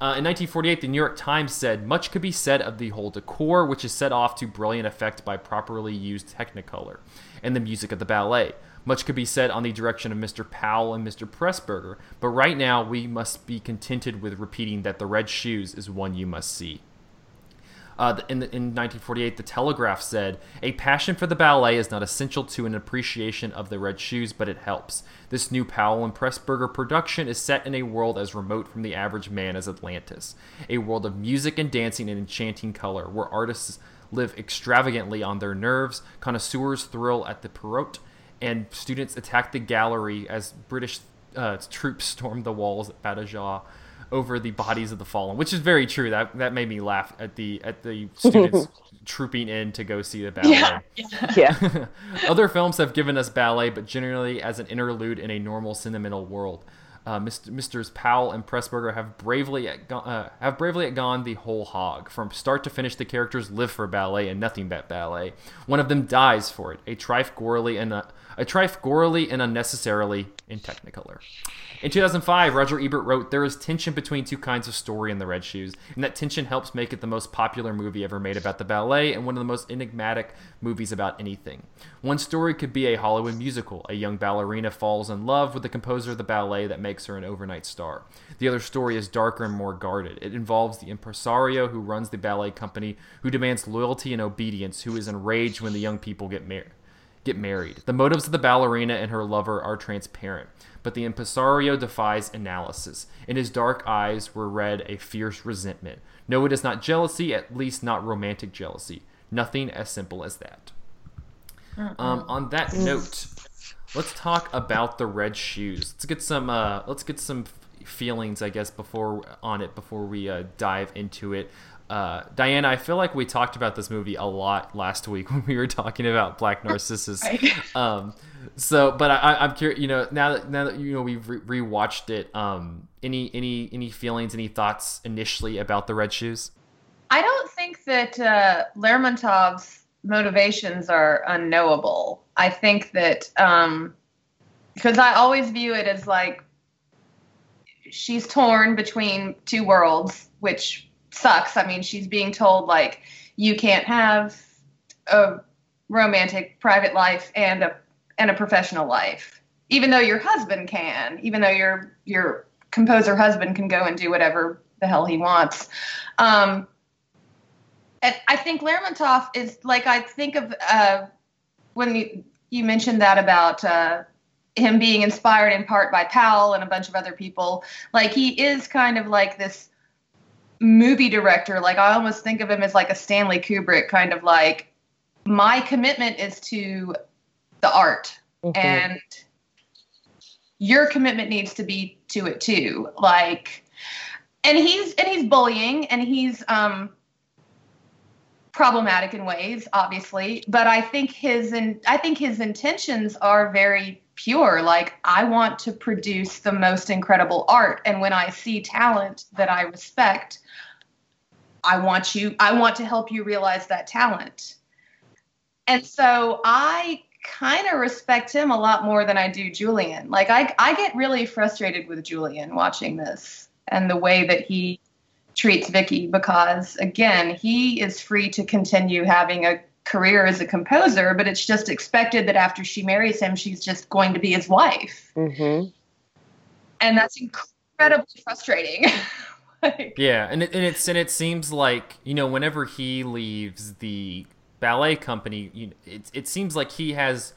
Speaker 1: Uh, in 1948, the New York Times said, Much could be said of the whole decor, which is set off to brilliant effect by properly used Technicolor, and the music of the ballet. Much could be said on the direction of Mr. Powell and Mr. Pressburger, but right now we must be contented with repeating that The Red Shoes is one you must see. Uh, in, the, in 1948, The Telegraph said, A passion for the ballet is not essential to an appreciation of the red shoes, but it helps. This new Powell and Pressburger production is set in a world as remote from the average man as Atlantis, a world of music and dancing and enchanting color, where artists live extravagantly on their nerves, connoisseurs thrill at the Perrault, and students attack the gallery as British uh, troops storm the walls at Badajoz over the bodies of the fallen, which is very true. That that made me laugh at the at the students trooping in to go see the ballet.
Speaker 2: Yeah.
Speaker 4: Yeah.
Speaker 1: Other films have given us ballet, but generally as an interlude in a normal sentimental world. Uh, Mr. Misters Powell and Pressburger have bravely at, uh, have bravely gone the whole hog. From start to finish, the characters live for ballet and nothing but ballet. One of them dies for it, a trifle gorily and a, a trifle gorily and unnecessarily in Technicolor. In 2005, Roger Ebert wrote, There is tension between two kinds of story in The Red Shoes, and that tension helps make it the most popular movie ever made about the ballet and one of the most enigmatic movies about anything. One story could be a Hollywood musical. A young ballerina falls in love with the composer of the ballet that makes her an overnight star. The other story is darker and more guarded. It involves the impresario who runs the ballet company, who demands loyalty and obedience, who is enraged when the young people get married get married. The motives of the ballerina and her lover are transparent, but the impresario defies analysis. In his dark eyes were read a fierce resentment. No, it is not jealousy, at least not romantic jealousy. Nothing as simple as that. Um, on that note, let's talk about the red shoes. Let's get some. Uh, let's get some feelings, I guess, before on it before we uh, dive into it. Uh, Diana, I feel like we talked about this movie a lot last week when we were talking about Black Narcissus.
Speaker 2: Right.
Speaker 1: Um, so, but I, I'm curious. You know, now that now that you know we've re- rewatched it, um, any any any feelings, any thoughts initially about the Red Shoes?
Speaker 2: I don't think that uh, Lermontov's motivations are unknowable. I think that um, because I always view it as like she's torn between two worlds, which sucks. I mean, she's being told like you can't have a romantic private life and a and a professional life, even though your husband can, even though your your composer husband can go and do whatever the hell he wants. Um, and I think Lermontov is like I think of uh, when you, you mentioned that about uh, him being inspired in part by Powell and a bunch of other people. Like he is kind of like this movie director. Like I almost think of him as like a Stanley Kubrick kind of like my commitment is to the art
Speaker 4: Mhm.
Speaker 2: and your commitment needs to be to it too. Like and he's and he's bullying and he's um problematic in ways obviously but i think his and i think his intentions are very pure like i want to produce the most incredible art and when i see talent that i respect i want you i want to help you realize that talent and so i kind of respect him a lot more than i do julian like i i get really frustrated with julian watching this and the way that he treats Vicky because again, he is free to continue having a career as a composer, but it's just expected that after she marries him, she's just going to be his wife.
Speaker 4: Mm-hmm.
Speaker 2: And that's incredibly frustrating. like,
Speaker 1: Yeah, and it, and it's and it seems like you know whenever he leaves the ballet company, you, it it seems like he has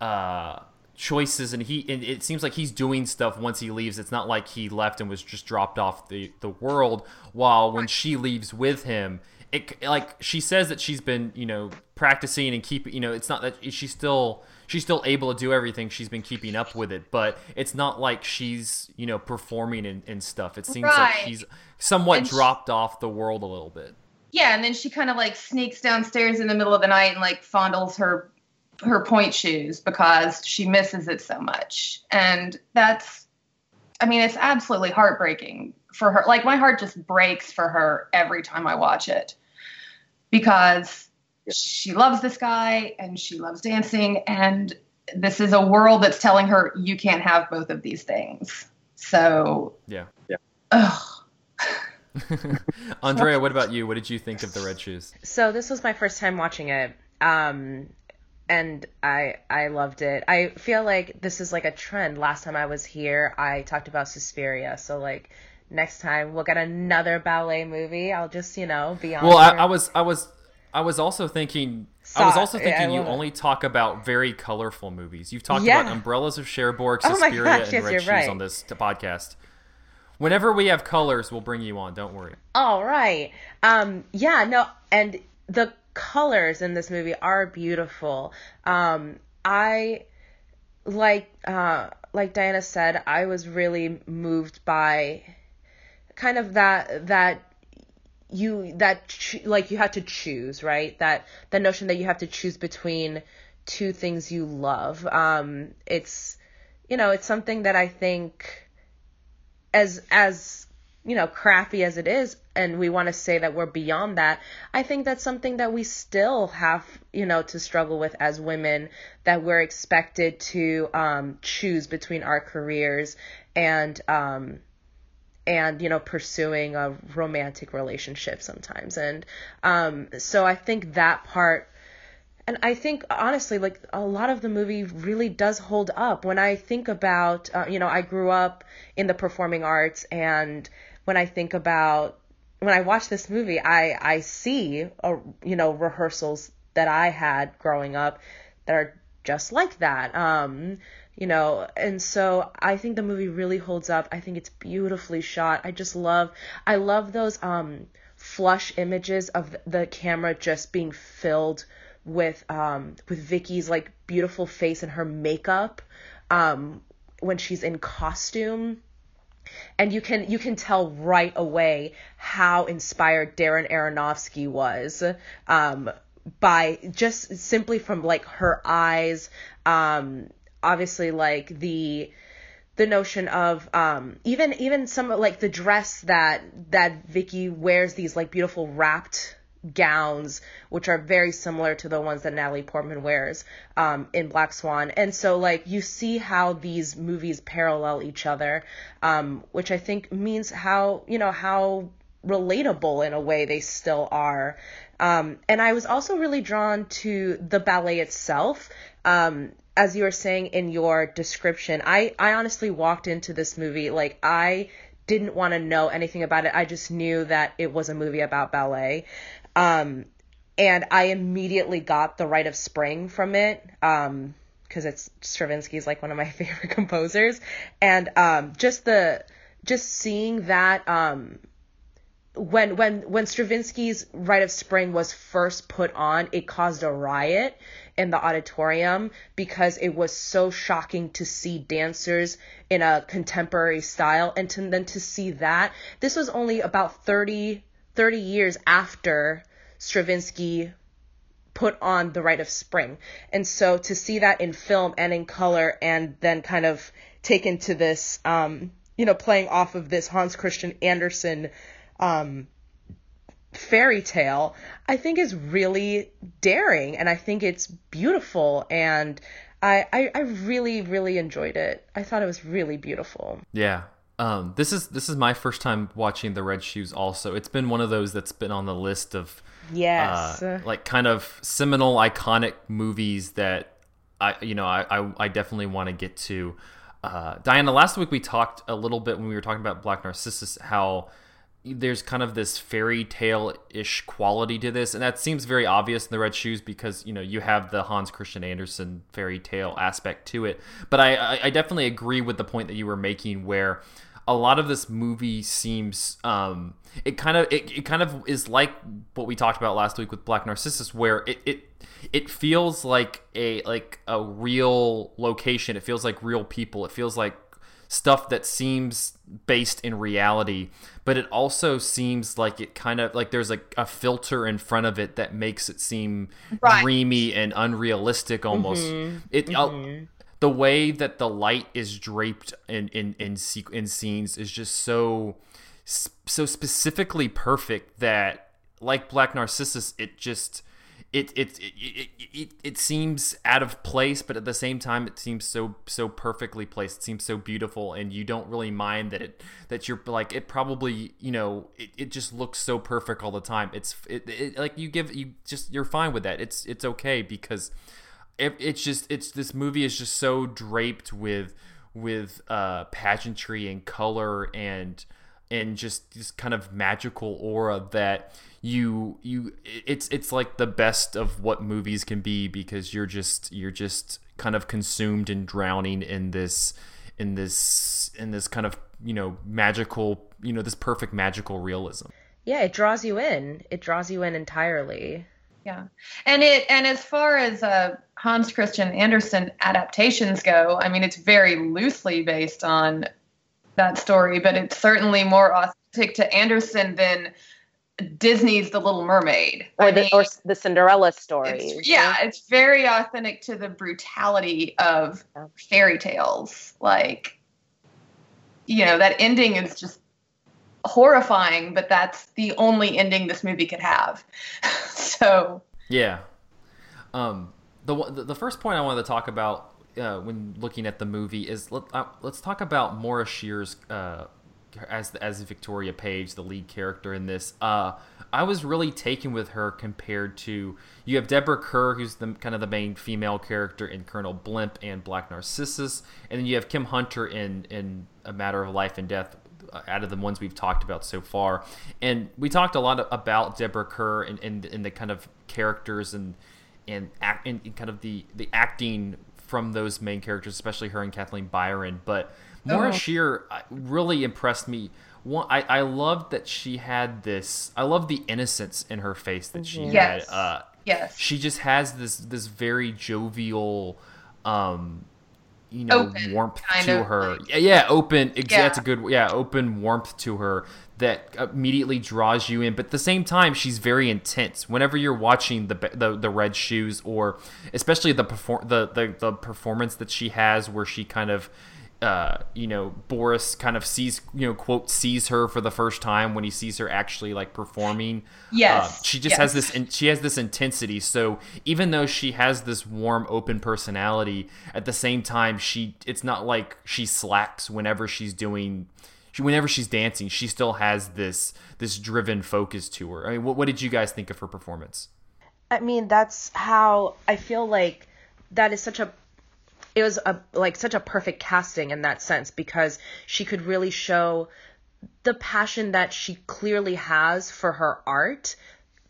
Speaker 1: uh, choices, and he and it seems like he's doing stuff once he leaves. It's not like he left and was just dropped off the the world. While when she leaves with him, it like she says that she's been you know practicing and keep you know it's not that she's still she's still able to do everything she's been keeping up with it but it's not like she's you know performing and, and stuff it seems like she's somewhat
Speaker 2: And she-
Speaker 1: dropped off the world a little bit
Speaker 2: yeah, and then she kind of like sneaks downstairs in the middle of the night and like fondles her her pointe shoes because she misses it so much. And that's I mean, it's absolutely heartbreaking for her. Like my heart just breaks for her every time I watch it because she loves this guy and she loves dancing and this is a world that's telling her you can't have both of these things. So
Speaker 1: yeah,
Speaker 2: yeah. Ugh.
Speaker 1: Andrea, what about you? What did you think of the Red Shoes?
Speaker 3: So this was my first time watching it. Um, and I I loved it. I feel like this is like a trend. Last time I was here, I talked about Suspiria. So like next time we'll get another ballet movie. I'll just you know be on.
Speaker 1: Well, I, I, was I was I was also thinking. I was also thinking you only talk about very colorful movies. You've talked yeah. about Umbrellas of Cherbourg, Suspiria, oh gosh, and Red Shoes right. on this podcast. Whenever we have colors, we'll bring you on. Don't worry.
Speaker 3: All right. Um. Yeah. No. And the colors in this movie are beautiful. Um, I like uh, like Diana said, I was really moved by kind of that that you that ch- like you had to choose right? That the notion that you have to choose between two things you love. Um it's you know it's something that i think as as you know, crappy as it is, and we want to say that we're beyond that, I think that's something that we still have, you know, to struggle with as women, that we're expected to um, choose between our careers and, um, and you know pursuing a romantic relationship sometimes and um so i think that part and i think honestly like a lot of the movie really does hold up when i think about uh, you know i grew up in the performing arts and when I think about when I watch this movie, I I see a, you know rehearsals that I had growing up that are just like that. Um, you know, and so I think the movie really holds up. I think it's beautifully shot. I just love I love those um flush images of the camera just being filled with um with Vicky's like beautiful face and her makeup um when she's in costume and you can you can tell right away how inspired Darren Aronofsky was um, by just simply from like her eyes um, obviously like the the notion of um, even even some like the dress that that Vicky wears these like beautiful wrapped gowns, which are very similar to the ones that Natalie Portman wears um, in Black Swan. And so, like, you see how these movies parallel each other, um, which I think means how, you know, how relatable in a way they still are. Um, and I was also really drawn to the ballet itself. As you were saying in your description, I, I honestly walked into this movie like I didn't want to know anything about it. I just knew that it was a movie about ballet. Um, and I immediately got the Rite of Spring from it. Um, because it's Stravinsky's like one of my favorite composers, and um, just the just seeing that um, when when when Stravinsky's Rite of Spring was first put on, it caused a riot in the auditorium because it was so shocking to see dancers in a contemporary style, and to, then to see that this was only about 30 30 years after Stravinsky put on The Rite of Spring. And so to see that in film and in color and then kind of taken to this, um, you know, playing off of this Hans Christian Andersen um, fairy tale, I think is really daring and I think it's beautiful and I, I, I really, really enjoyed it. I thought it was really beautiful.
Speaker 1: Yeah. Um, this is this is my first time watching the Red Shoes. Also, it's been one of those that's been on the list of
Speaker 3: yes,
Speaker 1: uh, like kind of seminal, iconic movies that I you know I I, I definitely want to get to. Uh, Diana, last week we talked a little bit when we were talking about Black Narcissus how there's kind of this fairy tale ish quality to this, and that seems very obvious in the Red Shoes because you know you have the Hans Christian Andersen fairy tale aspect to it. But I I definitely agree with the point that you were making where a lot of this movie seems um, it kind of it, it kind of is like what we talked about last week with Black Narcissus, where it, it it feels like a like a real location. It feels like real people. It feels like stuff that seems based in reality, but it also seems like it kind of like there's like a filter in front of it that makes it seem right. dreamy and unrealistic almost. Mm-hmm. It mm-hmm the way that the light is draped in in in, in scenes is just so so specifically perfect that like Black Narcissus, it just it it, it it it seems out of place, but at the same time, it seems so so perfectly placed. It seems so beautiful, and you don't really mind that it that you're like it probably you know it, it just looks so perfect all the time. It's it, it like you give you just you're fine with that. It's it's okay because it, it's just it's this movie is just so draped with with uh pageantry and color and and just this kind of magical aura that you you it's it's like the best of what movies can be because you're just you're just kind of consumed and drowning in this in this in this kind of you know magical you know this perfect magical realism.
Speaker 3: Yeah it draws you in. It draws you in entirely.
Speaker 2: Yeah. And it and as far as uh hans christian andersen adaptations go i mean it's very loosely based on that story but it's certainly more authentic to andersen than Disney's The Little Mermaid
Speaker 4: or the mean, or the Cinderella story.
Speaker 2: It's, yeah, it's very authentic to the brutality of fairy tales. Like, you know, that ending is just horrifying, but that's the only ending this movie could have. so
Speaker 1: yeah, um, the the first point I wanted to talk about uh, when looking at the movie is let, uh, let's talk about Moira Shearer's uh, as as Victoria Page, the lead character in this. Uh, I was really taken with her compared to you have Deborah Kerr, who's the kind of the main female character in Colonel Blimp and Black Narcissus, and then you have Kim Hunter in in A Matter of Life and Death. Uh, out of the ones we've talked about so far, and we talked a lot about Deborah Kerr and, and, and the kind of characters and and act and kind of the the acting from those main characters, especially her and Kathleen Byron, but Moira oh. Shearer uh, really impressed me. One, I, I loved that she had this. I love the innocence in her face that she
Speaker 2: mm-hmm. yes.
Speaker 1: had. Uh,
Speaker 2: yes.
Speaker 1: She just has this this very jovial, um, you know, open, warmth to her. Like, yeah, yeah, open. Yeah. That's a good. Yeah, open warmth to her that immediately draws you in. But at the same time, she's very intense. Whenever you're watching the the, the red shoes, or especially the perform the, the the performance that she has, where she kind of uh, you know, Boris kind of sees, you know, quote, sees her for the first time when he sees her actually like performing.
Speaker 2: Yes.
Speaker 1: Uh, she just
Speaker 2: yes.
Speaker 1: has this, in, she has this intensity. So even though she has this warm, open personality, at the same time, she, it's not like she slacks whenever she's doing, she, whenever she's dancing, she still has this, this driven focus to her. I mean, what, what did you guys think of her performance?
Speaker 3: I mean, that's how I feel like that is such a it was a like such a perfect casting in that sense because she could really show the passion that she clearly has for her art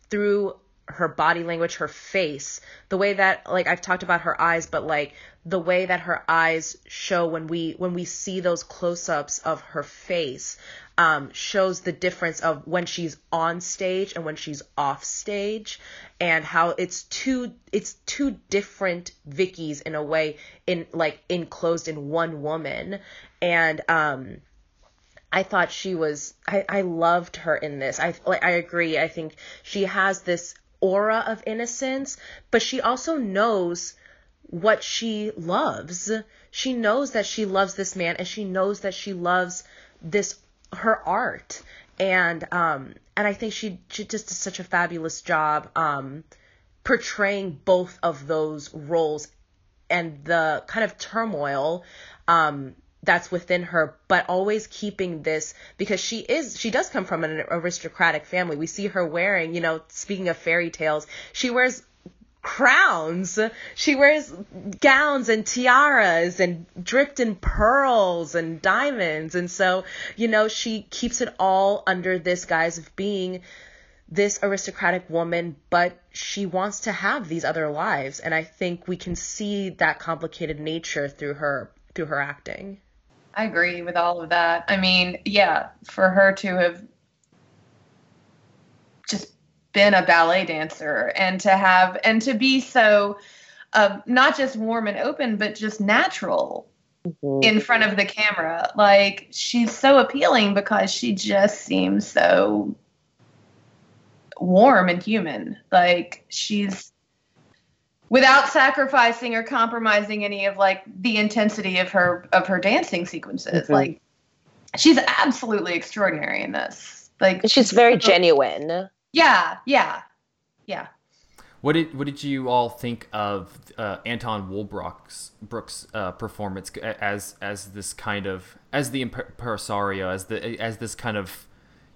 Speaker 3: through her body language, her face, the way that like I've talked about her eyes, but like the way that her eyes show when we when we see those close-ups of her face um, shows the difference of when she's on stage and when she's off stage and how it's two it's two different Vickies in a way in like enclosed in one woman and um I thought she was I, I loved her in this. I like I agree. I think she has this aura of innocence, but she also knows what she loves. She knows that she loves this man and she knows that she loves this her art. And um and I think she she just does such a fabulous job um portraying both of those roles and the kind of turmoil um that's within her, but always keeping this because she is she does come from an aristocratic family. We see her wearing, you know, speaking of fairy tales, she wears crowns. She wears gowns and tiaras and dripped in pearls and diamonds. And so, you know, she keeps it all under this guise of being this aristocratic woman, but she wants to have these other lives. And I think we can see that complicated nature through her through her acting.
Speaker 2: I agree with all of that. I mean, yeah, for her to have been a ballet dancer and to have and to be so uh, not just warm and open, but just natural mm-hmm. in front of the camera. Like she's so appealing because she just seems so warm and human. Like she's without sacrificing or compromising any of like the intensity of her of her dancing sequences. Mm-hmm. Like she's absolutely extraordinary in this. Like
Speaker 4: she's very genuine.
Speaker 2: Yeah, yeah, yeah.
Speaker 1: What did what did you all think of uh, Anton Walbrook's Brooks uh, performance as as this kind of as the impresario as the as this kind of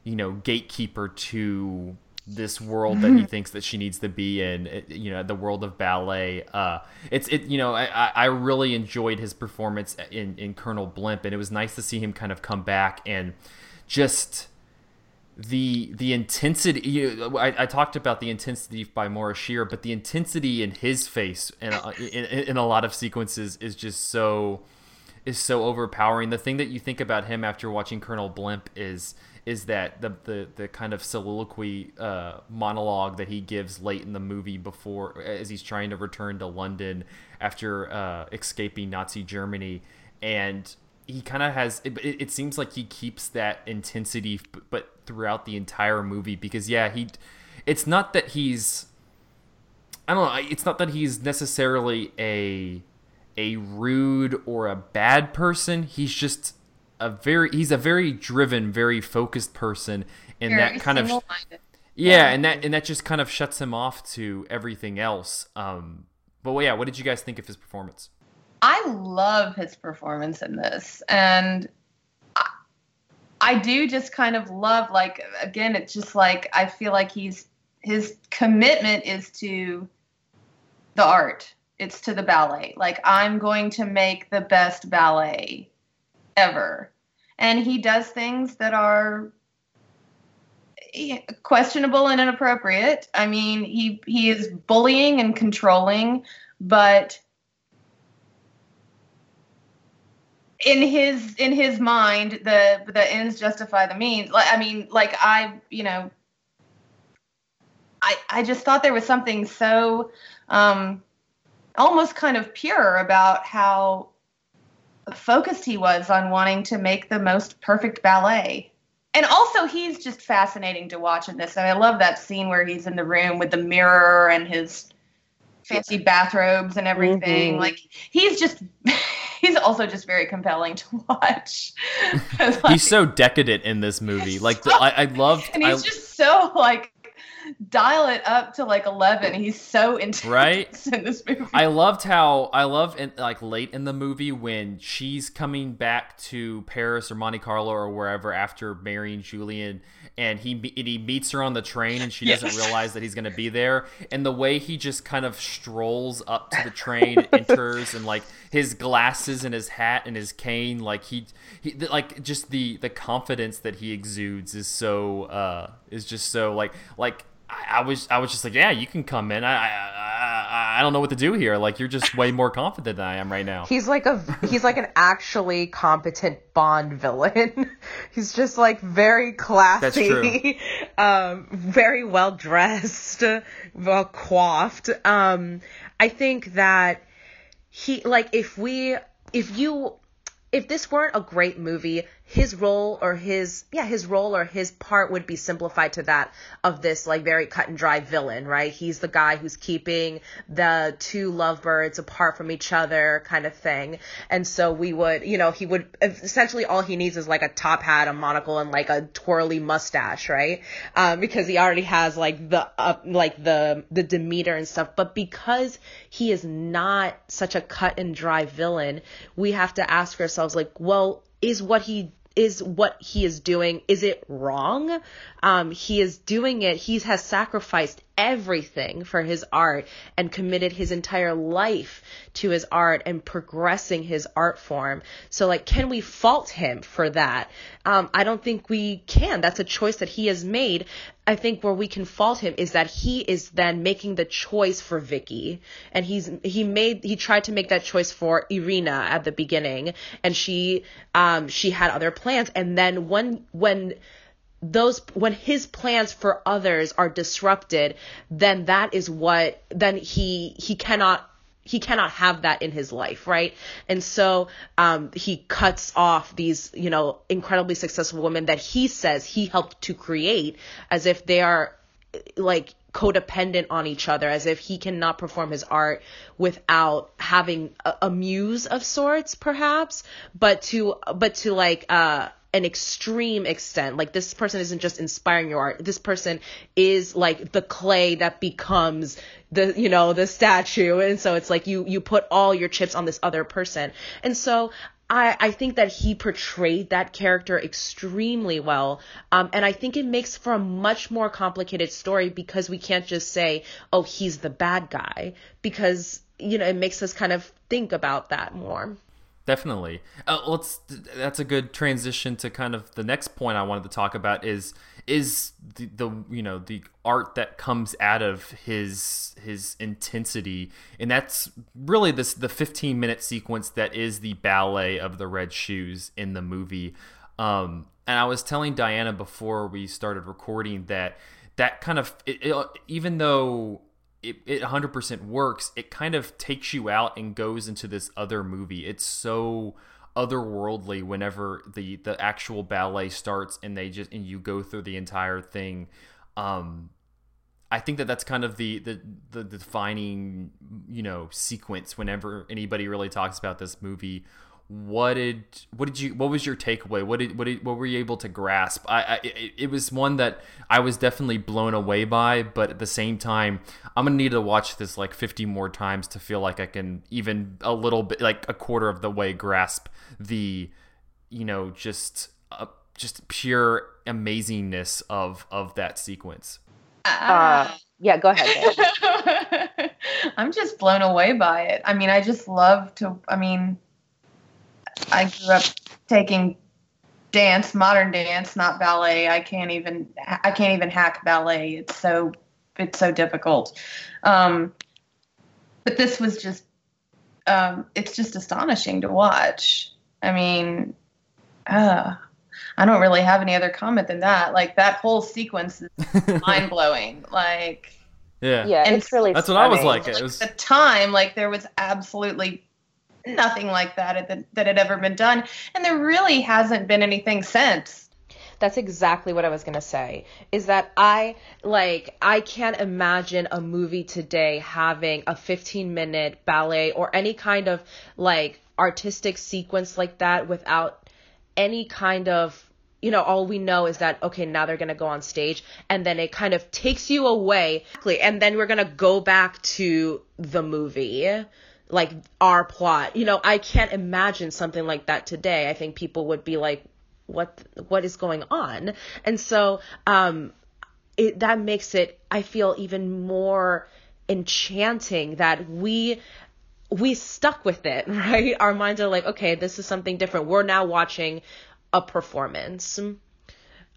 Speaker 1: you know gatekeeper to this world that he thinks that she needs to be in you know the world of ballet uh it's it you know i i really enjoyed his performance in in colonel blimp and it was nice to see him kind of come back and just the the intensity you, I, I talked about the intensity by Maurice Shearer, but the intensity in his face and in, in, in, a lot of sequences is just so is so overpowering. The thing that you think about him after watching Colonel Blimp is is that the the, the kind of soliloquy uh, monologue that he gives late in the movie before as he's trying to return to London after uh, escaping Nazi Germany and he kind of has it, it, seems like he keeps that intensity but throughout the entire movie because yeah he it's not that he's i don't know it's not that he's necessarily a a rude or a bad person. He's just a very he's a very driven very focused person and very that kind of yeah, yeah, and that and that just kind of shuts him off to everything else. Um but well, yeah what did you guys think of his performance
Speaker 2: I love his performance in this. And I, I do just kind of love, like, again, it's just like I feel like he's his commitment is to the art, it's to the ballet. Like, I'm going to make the best ballet ever. And he does things that are eh, questionable and inappropriate. I mean, he he is bullying and controlling, but in his in his mind the the ends justify the means. Like i mean like i you know i i just thought there was something so um almost kind of pure about how focused he was on wanting to make the most perfect ballet. And also he's just fascinating to watch in this. And i love that scene where he's in the room with the mirror and his fancy bathrobes and everything. Mm-hmm. like he's just he's also just very compelling to watch.
Speaker 1: like, he's so decadent in this movie. Like the, I, I love,
Speaker 2: and he's
Speaker 1: I,
Speaker 2: just so like dial it up to like 11 he's so intense
Speaker 1: right?
Speaker 2: in this movie.
Speaker 1: I loved how i love in like late in the movie when she's coming back to paris or monte carlo or wherever after marrying julian and he and he meets her on the train and she doesn't realize that he's going to be there and the way he just kind of strolls up to the train enters and like his glasses and his hat and his cane like he, he like just the the confidence that he exudes is so uh is just so like like I, I was I was just like, yeah, you can come in. I, I I don't know what to do here. Like you're just way more confident than I am right now.
Speaker 3: He's like a he's like an actually competent Bond villain. he's just like very classy, um, very well dressed, well coiffed. Um, I think that he like if we if you if this weren't a great movie, his role or his yeah his role or his part would be simplified to that of this like very cut and dry villain right? He's the guy who's keeping the two lovebirds apart from each other kind of thing. And so we would you know he would essentially all he needs is like a top hat a monocle and like a twirly mustache right? Um, because he already has like the uh, like the the demeanor and stuff. But because he is not such a cut and dry villain we have to ask ourselves like well is what he is what he is doing. Is it wrong? Um, he is doing it. He has sacrificed everything for his art and committed his entire life to his art and progressing his art form. So, like, can we fault him for that? Um, I don't think we can. That's a choice that he has made. I think where we can fault him is that he is then making the choice for Vicky, and he's he made he tried to make that choice for Irina at the beginning, and she um she had other plans, and then when when those when his plans for others are disrupted then that is what then he he cannot he cannot have that in his life right? And so um, he cuts off these you know incredibly successful women that he says he helped to create as if they are like codependent on each other as if he cannot perform his art without having a, a muse of sorts perhaps but to but to like uh an extreme extent. Like this person isn't just inspiring your art. This person is like the clay that becomes the you know the statue and so it's like you you put all your chips on this other person and so I, I think that he portrayed that character extremely well. Um, and I think it makes for a much more complicated story because we can't just say, oh, he's the bad guy, because, you know, it makes us kind of think about that more.
Speaker 1: Definitely. Uh, let's. That's a good transition to kind of the next point I wanted to talk about is is the, the you know the art that comes out of his his intensity, and that's really this the 15 minute sequence that is the ballet of the red shoes in the movie. Um, and I was telling Diana before we started recording that that kind of it, it, even though it, it 100% works. It kind of takes you out and goes into this other movie. It's so otherworldly whenever the the actual ballet starts and they just and you go through the entire thing. Um I think that that's kind of the, the the defining you know sequence whenever anybody really talks about this movie what did what did you what was your takeaway? What did what did, what were you able to grasp? I, I it, it, was one that i was definitely blown away by but at the same time i'm gonna need to watch this like 50 more times to feel like i can even a little bit like a quarter of the way grasp the you know just uh, just pure amazingness of of that sequence.
Speaker 4: Uh, yeah go ahead
Speaker 2: i'm just blown away by it. I mean i just love to i mean I grew up taking dance, modern dance, not ballet. I can't even I can't even hack ballet. It's so it's so difficult. Um, but this was just um, it's just astonishing to watch. I mean, uh, I don't really have any other comment than that. Like that whole sequence is mind blowing. Like
Speaker 1: yeah,
Speaker 4: yeah, and it's really
Speaker 1: that's
Speaker 4: stunning.
Speaker 1: what I was like. It was
Speaker 2: the time like there was absolutely nothing like that that had ever been done. And there really hasn't been anything since.
Speaker 3: That's exactly what I was going to say. Is that I like I can't imagine a movie today having a 15 minute ballet or any kind of like artistic sequence like that without any kind of you know, all we know is that, okay, now they're going to go on stage and then it kind of takes you away. And then we're going to go back to the movie like our plot. You know, I can't imagine something like that today. I think people would be like, what what is going on? And so um it that makes it I feel even more enchanting that we we stuck with it, right? Our minds are like, okay, this is something different. We're now watching a performance.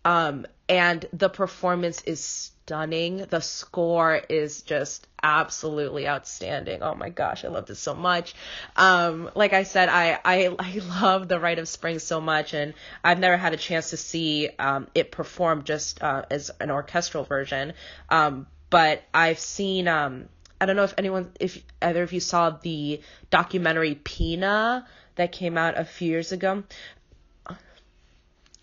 Speaker 3: Um and the performance is stunning. The score is just absolutely outstanding. Oh my gosh, I love this so much. Um, like I said, I, I, I love The Rite of Spring so much, and I've never had a chance to see um, it performed just uh, as an orchestral version. Um, but I've seen, um, I don't know if anyone, if either of you saw the documentary Pina that came out a few years ago.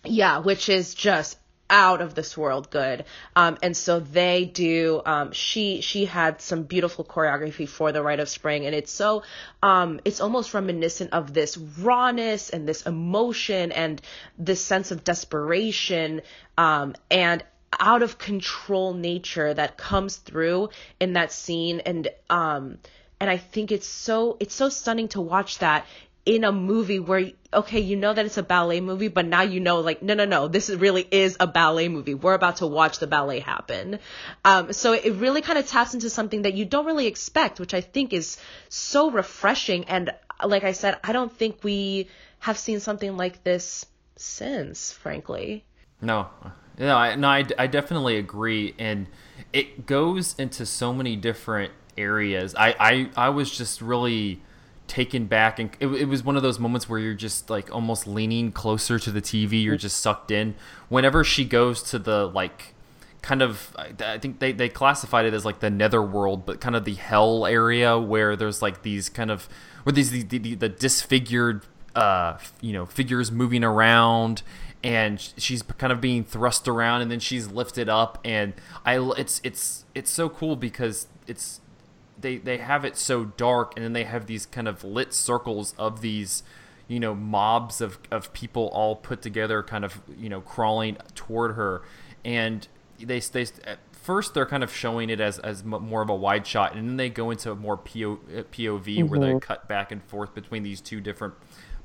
Speaker 3: Yeah, which is just out of this world good. Um, and so they do, um, she, she had some beautiful choreography for the Rite of Spring and it's so, um, it's almost reminiscent of this rawness and this emotion and this sense of desperation, um, and out of control nature that comes through in that scene. And, um, and I think it's so, it's so stunning to watch that in a movie where okay you know that it's a ballet movie but now you know like no no no this really is a ballet movie. We're about to watch the ballet happen. Um, so it really kind of taps into something that you don't really expect which i think is so refreshing. And like i said i don't think we have seen something like this since frankly.
Speaker 1: No. No i no i, I definitely agree. And it goes into so many different areas. I i, I was just really taken back and it, it was one of those moments where you're just like almost leaning closer to the tv you're just sucked in. Whenever she goes to the like kind of i think they, they classified it as like the netherworld but kind of the hell area where there's like these kind of where these the, the, the disfigured uh you know figures moving around and she's kind of being thrust around and then she's lifted up. And i it's it's it's so cool because it's they they have it so dark and then they have these kind of lit circles of these you know mobs of of people all put together, kind of you know crawling toward her, and they they at first they're kind of showing it as as more of a wide shot, and then they go into a more PO, POV mm-hmm. where they mm-hmm. cut back and forth between these two different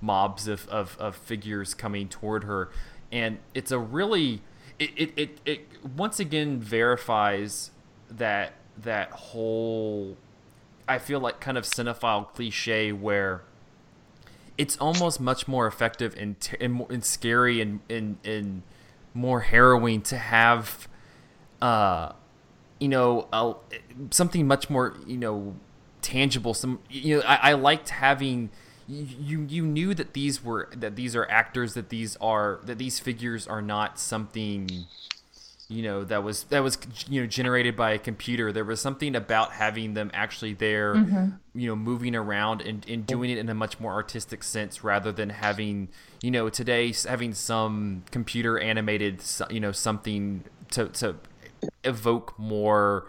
Speaker 1: mobs of, of, of figures coming toward her, and it's a really it, it, it, it once again verifies that that whole I feel like kind of cinephile cliche where it's almost much more effective and, and, and scary and, and, and more harrowing to have uh you know uh, something much more you know tangible some you know I, I liked having you you knew that these were that these are actors that these are that these figures are not something you know that was that was you know generated by a computer there was something about having them actually there mm-hmm. you know moving around and, and doing it in a much more artistic sense rather than having you know today having some computer animated you know something to to evoke more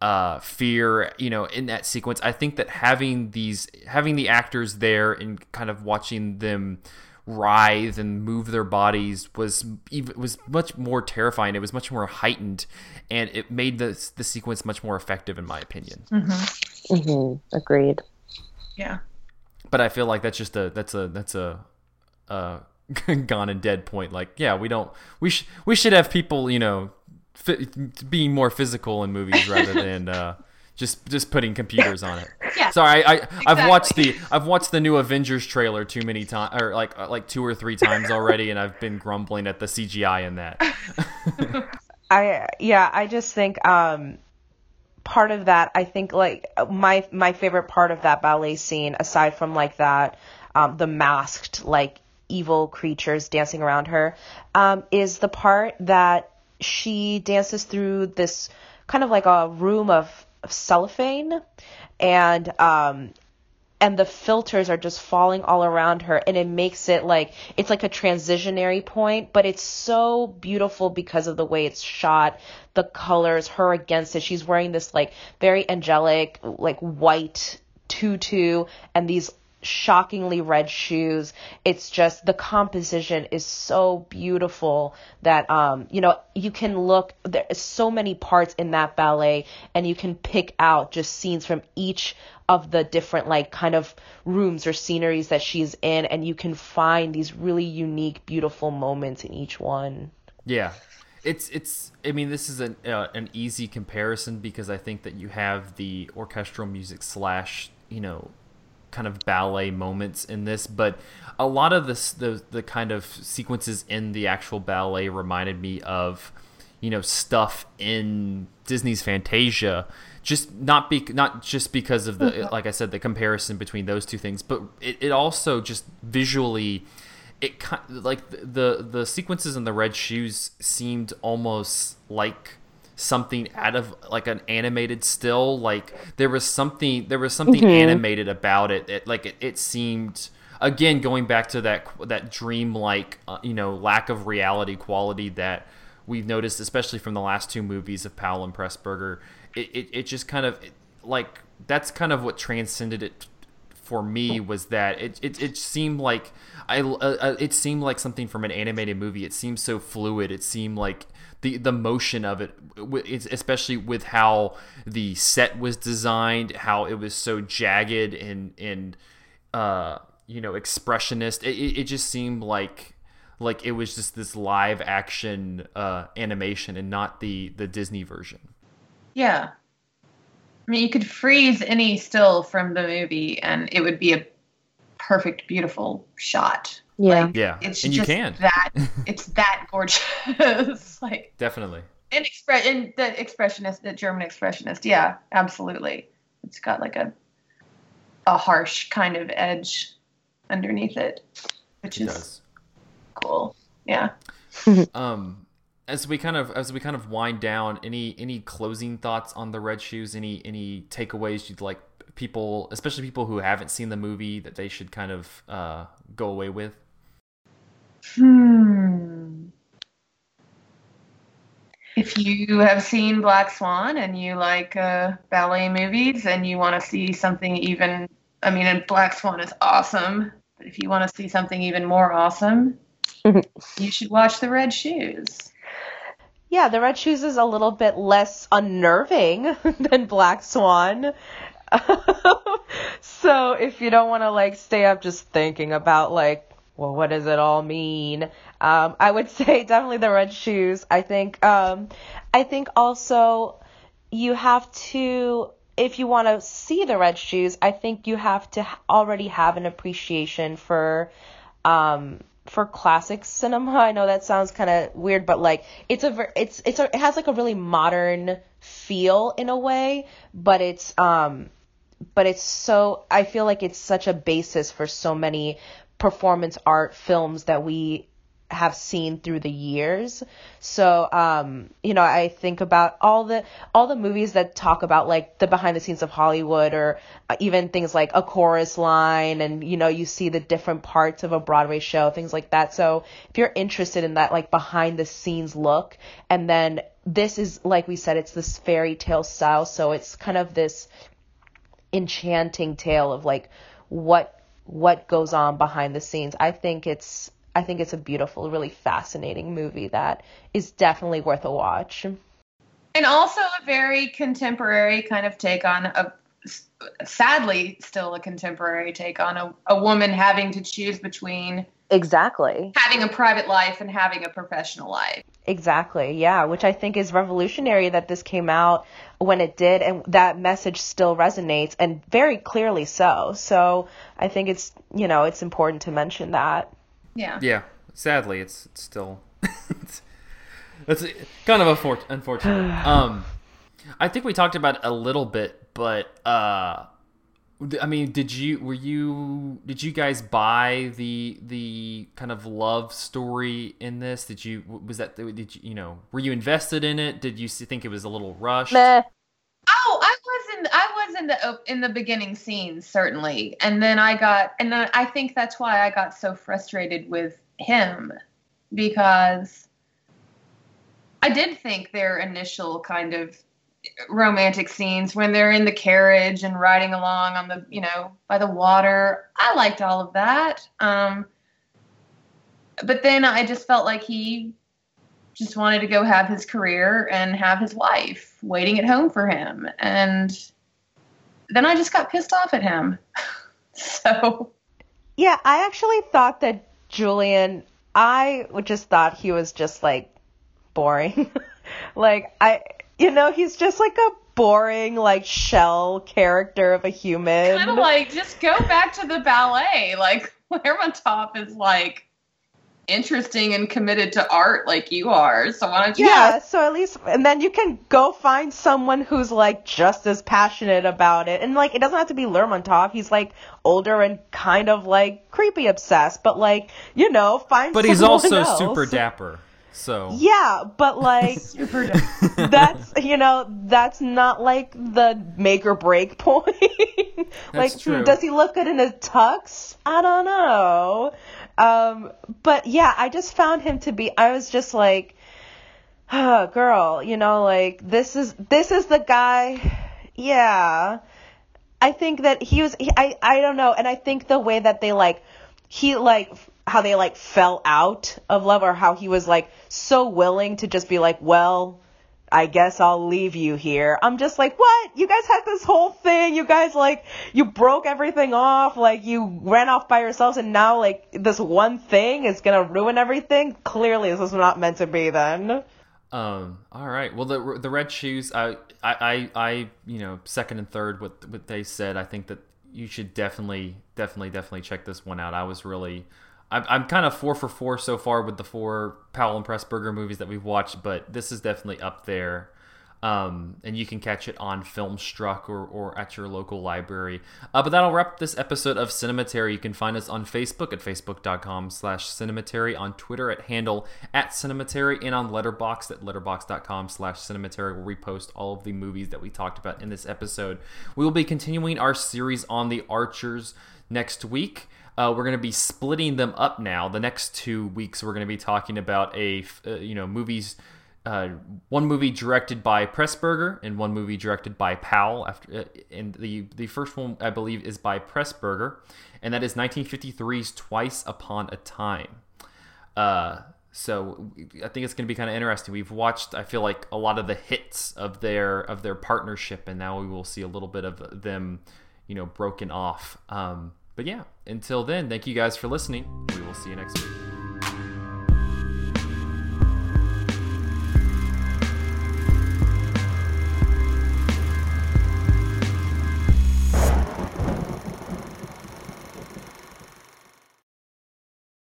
Speaker 1: uh, fear, you know, in that sequence. I think that having these, having the actors there and kind of watching them writhe and move their bodies was even was much more terrifying. It was much more heightened, and it made the the sequence much more effective, in my opinion.
Speaker 4: Mm-hmm. Mm-hmm. Agreed.
Speaker 2: Yeah.
Speaker 1: But I feel like that's just a that's a that's a. Uh, gone and dead point like yeah we don't we should we should have people you know being more physical in movies rather than uh, just just putting computers on it.
Speaker 2: Yeah.
Speaker 1: Sorry, I, I have watched the I've watched the new Avengers trailer too many times, or like uh, like two or three times already, and I've been grumbling at the CGI in that.
Speaker 3: I yeah, I just think um, part of that. I think like my my favorite part of that ballet scene, aside from like that, um, the masked like evil creatures dancing around her, um, is the part that she dances through this kind of like a room of, of cellophane and um and the filters are just falling all around her and it makes it like it's like a transitionary point but it's so beautiful because of the way it's shot the colors her against it. She's wearing this like very angelic like white tutu and these shockingly red shoes. It's just the composition is so beautiful that um you know you can look there's so many parts in that ballet and you can pick out just scenes from each of the different like kind of rooms or sceneries that she's in and you can find these really unique beautiful moments in each one.
Speaker 1: Yeah. It's it's I mean this is an uh, an easy comparison because I think that you have the orchestral music slash you know kind of ballet moments in this, but a lot of this the the kind of sequences in the actual ballet reminded me of you know stuff in Disney's Fantasia just not be not just because of the mm-hmm. like I said the comparison between those two things but it, it also just visually it like the the sequences in the red shoes seemed almost like something out of like an animated still like there was something there was something mm-hmm. animated about it, it like it, it, seemed again going back to that that dreamlike uh, you know lack of reality quality that we've noticed especially from the last two movies of Powell and Pressburger it, it, it just kind of like that's kind of what transcended it for me was that it, it, it seemed like I uh, uh it seemed like something from an animated movie. It seemed so fluid. It seemed like the the motion of it, especially with how the set was designed, how it was so jagged and and uh, you know expressionist. It, it just seemed like like it was just this live action uh, animation and not the the Disney version.
Speaker 2: Yeah, I mean, you could freeze any still from the movie, and it would be a perfect, beautiful shot.
Speaker 1: Yeah, like, yeah, it's and you can
Speaker 2: that it's that gorgeous, like
Speaker 1: definitely.
Speaker 2: In express in the expressionist, the German expressionist, yeah, absolutely. It's got like a a harsh kind of edge underneath it, which it is does. cool. Yeah.
Speaker 1: um, as we kind of as we kind of wind down, any any closing thoughts on the red shoes? Any any takeaways you'd like people, especially people who haven't seen the movie, that they should kind of uh, go away with?
Speaker 2: Hmm. If you have seen Black Swan and you like uh, ballet movies and you want to see something even, I mean, and Black Swan is awesome. But if you want to see something even more awesome, you should watch The Red Shoes.
Speaker 3: Yeah, The Red Shoes is a little bit less unnerving than Black Swan. so if you don't want to like stay up just thinking about like well what does it all mean? Um, i would say definitely the red shoes. I think um, i think also you have to if you want to see the red shoes i think you have to already have an appreciation for um, for classic cinema. I know that sounds kind of weird but like it's a it's it's a, it has like a really modern feel in a way but it's um but it's so I feel like it's such a basis for so many performance art films that we have seen through the years. So, um, you know, I think about all the all the movies that talk about like the behind the scenes of Hollywood or uh, even things like a chorus line and you know, you see the different parts of a Broadway show, things like that. So, if you're interested in that like behind the scenes look and then this is like we said it's this fairy tale style, so it's kind of this enchanting tale of like what what goes on behind the scenes. I think it's I think it's a beautiful, really fascinating movie that is definitely worth a watch.
Speaker 2: And also a very contemporary kind of take on a sadly still a contemporary take on a, a woman having to choose between
Speaker 4: exactly
Speaker 2: having a private life and having a professional life.
Speaker 3: Exactly. Yeah, which I think is revolutionary that this came out when it did and that message still resonates and very clearly so. So, I think it's, you know, it's important to mention that.
Speaker 2: Yeah.
Speaker 1: Yeah. Sadly, it's, it's still it's, it's kind of a fort unfortunate. um I think we talked about it a little bit, but uh I mean, did you were you did you guys buy the the kind of love story in this? Did you was that did you you know were you invested in it? Did you think it was a little rushed?
Speaker 4: Meh.
Speaker 2: Oh, I was in I was in uh, the in the beginning scenes certainly, and then I got and then I think that's why I got so frustrated with him because I did think their initial kind of romantic scenes when they're in the carriage and riding along on the you know by the water. I liked all of that. Um but then i just felt like he just wanted to go have his career and have his wife waiting at home for him. And then i just got pissed off at him. So
Speaker 3: yeah i actually thought that julian i just thought he was just like boring. Like i you know, he's just like a boring, like shell character of a human.
Speaker 2: Kind of like just go back to the ballet. Like Lermontov is like interesting and committed to art like you are. So why don't you?
Speaker 3: Yeah. So at least, and then you can go find someone who's like just as passionate about it. And like, it doesn't have to be Lermontov. He's like older and kind of like creepy obsessed, but like, you know, find.
Speaker 1: But he's also else. super dapper. So
Speaker 3: yeah, but like that's you know that's not like the make or break point. like,
Speaker 1: true.
Speaker 3: does he look good in a tux? I don't know. Um, but yeah, I just found him to be. I was just like, oh, girl, you know, like this is this is the guy. Yeah, I think that he was. He, I I don't know, and I think the way that they like he like how they like fell out of love or how he was like so willing to just be like, well, I guess I'll leave you here. I'm just like, what? You guys had this whole thing. You guys like, you broke everything off. Like, you ran off by yourselves and now like this one thing is gonna ruin everything. Clearly this was not meant to be then.
Speaker 1: Um, all right. Well, the, the red shoes, I, I, I, I, you know, second and third, what, what they said, I think that you should definitely, definitely, definitely check this one out. I was really, I'm, kind of four for four so far with the four Powell and Pressburger movies that we've watched, but this is definitely up there. Um, and you can catch it on Filmstruck or, or at your local library. Uh, but that'll wrap this episode of Cinematary. You can find us on Facebook at facebook.com slash cinematary, on Twitter at handle at cinematary, and on Letterboxd at letterbox.com slash cinematary, where we post all of the movies that we talked about in this episode. We will be continuing our series on the Archers next week. Uh, we're going to be splitting them up now. The next two weeks, we're going to be talking about a uh, you know movies uh, one movie directed by Pressburger and one movie directed by Powell. After uh, and the the first one I believe is by Pressburger, and that is 1953's Twice Upon a Time. Uh, so I think it's going to be kind of interesting. We've watched, I feel like, a lot of the hits of their of their partnership, and now we will see a little bit of them, you know, broken off. Um, but yeah, until then, thank you guys for listening. We will see you next week.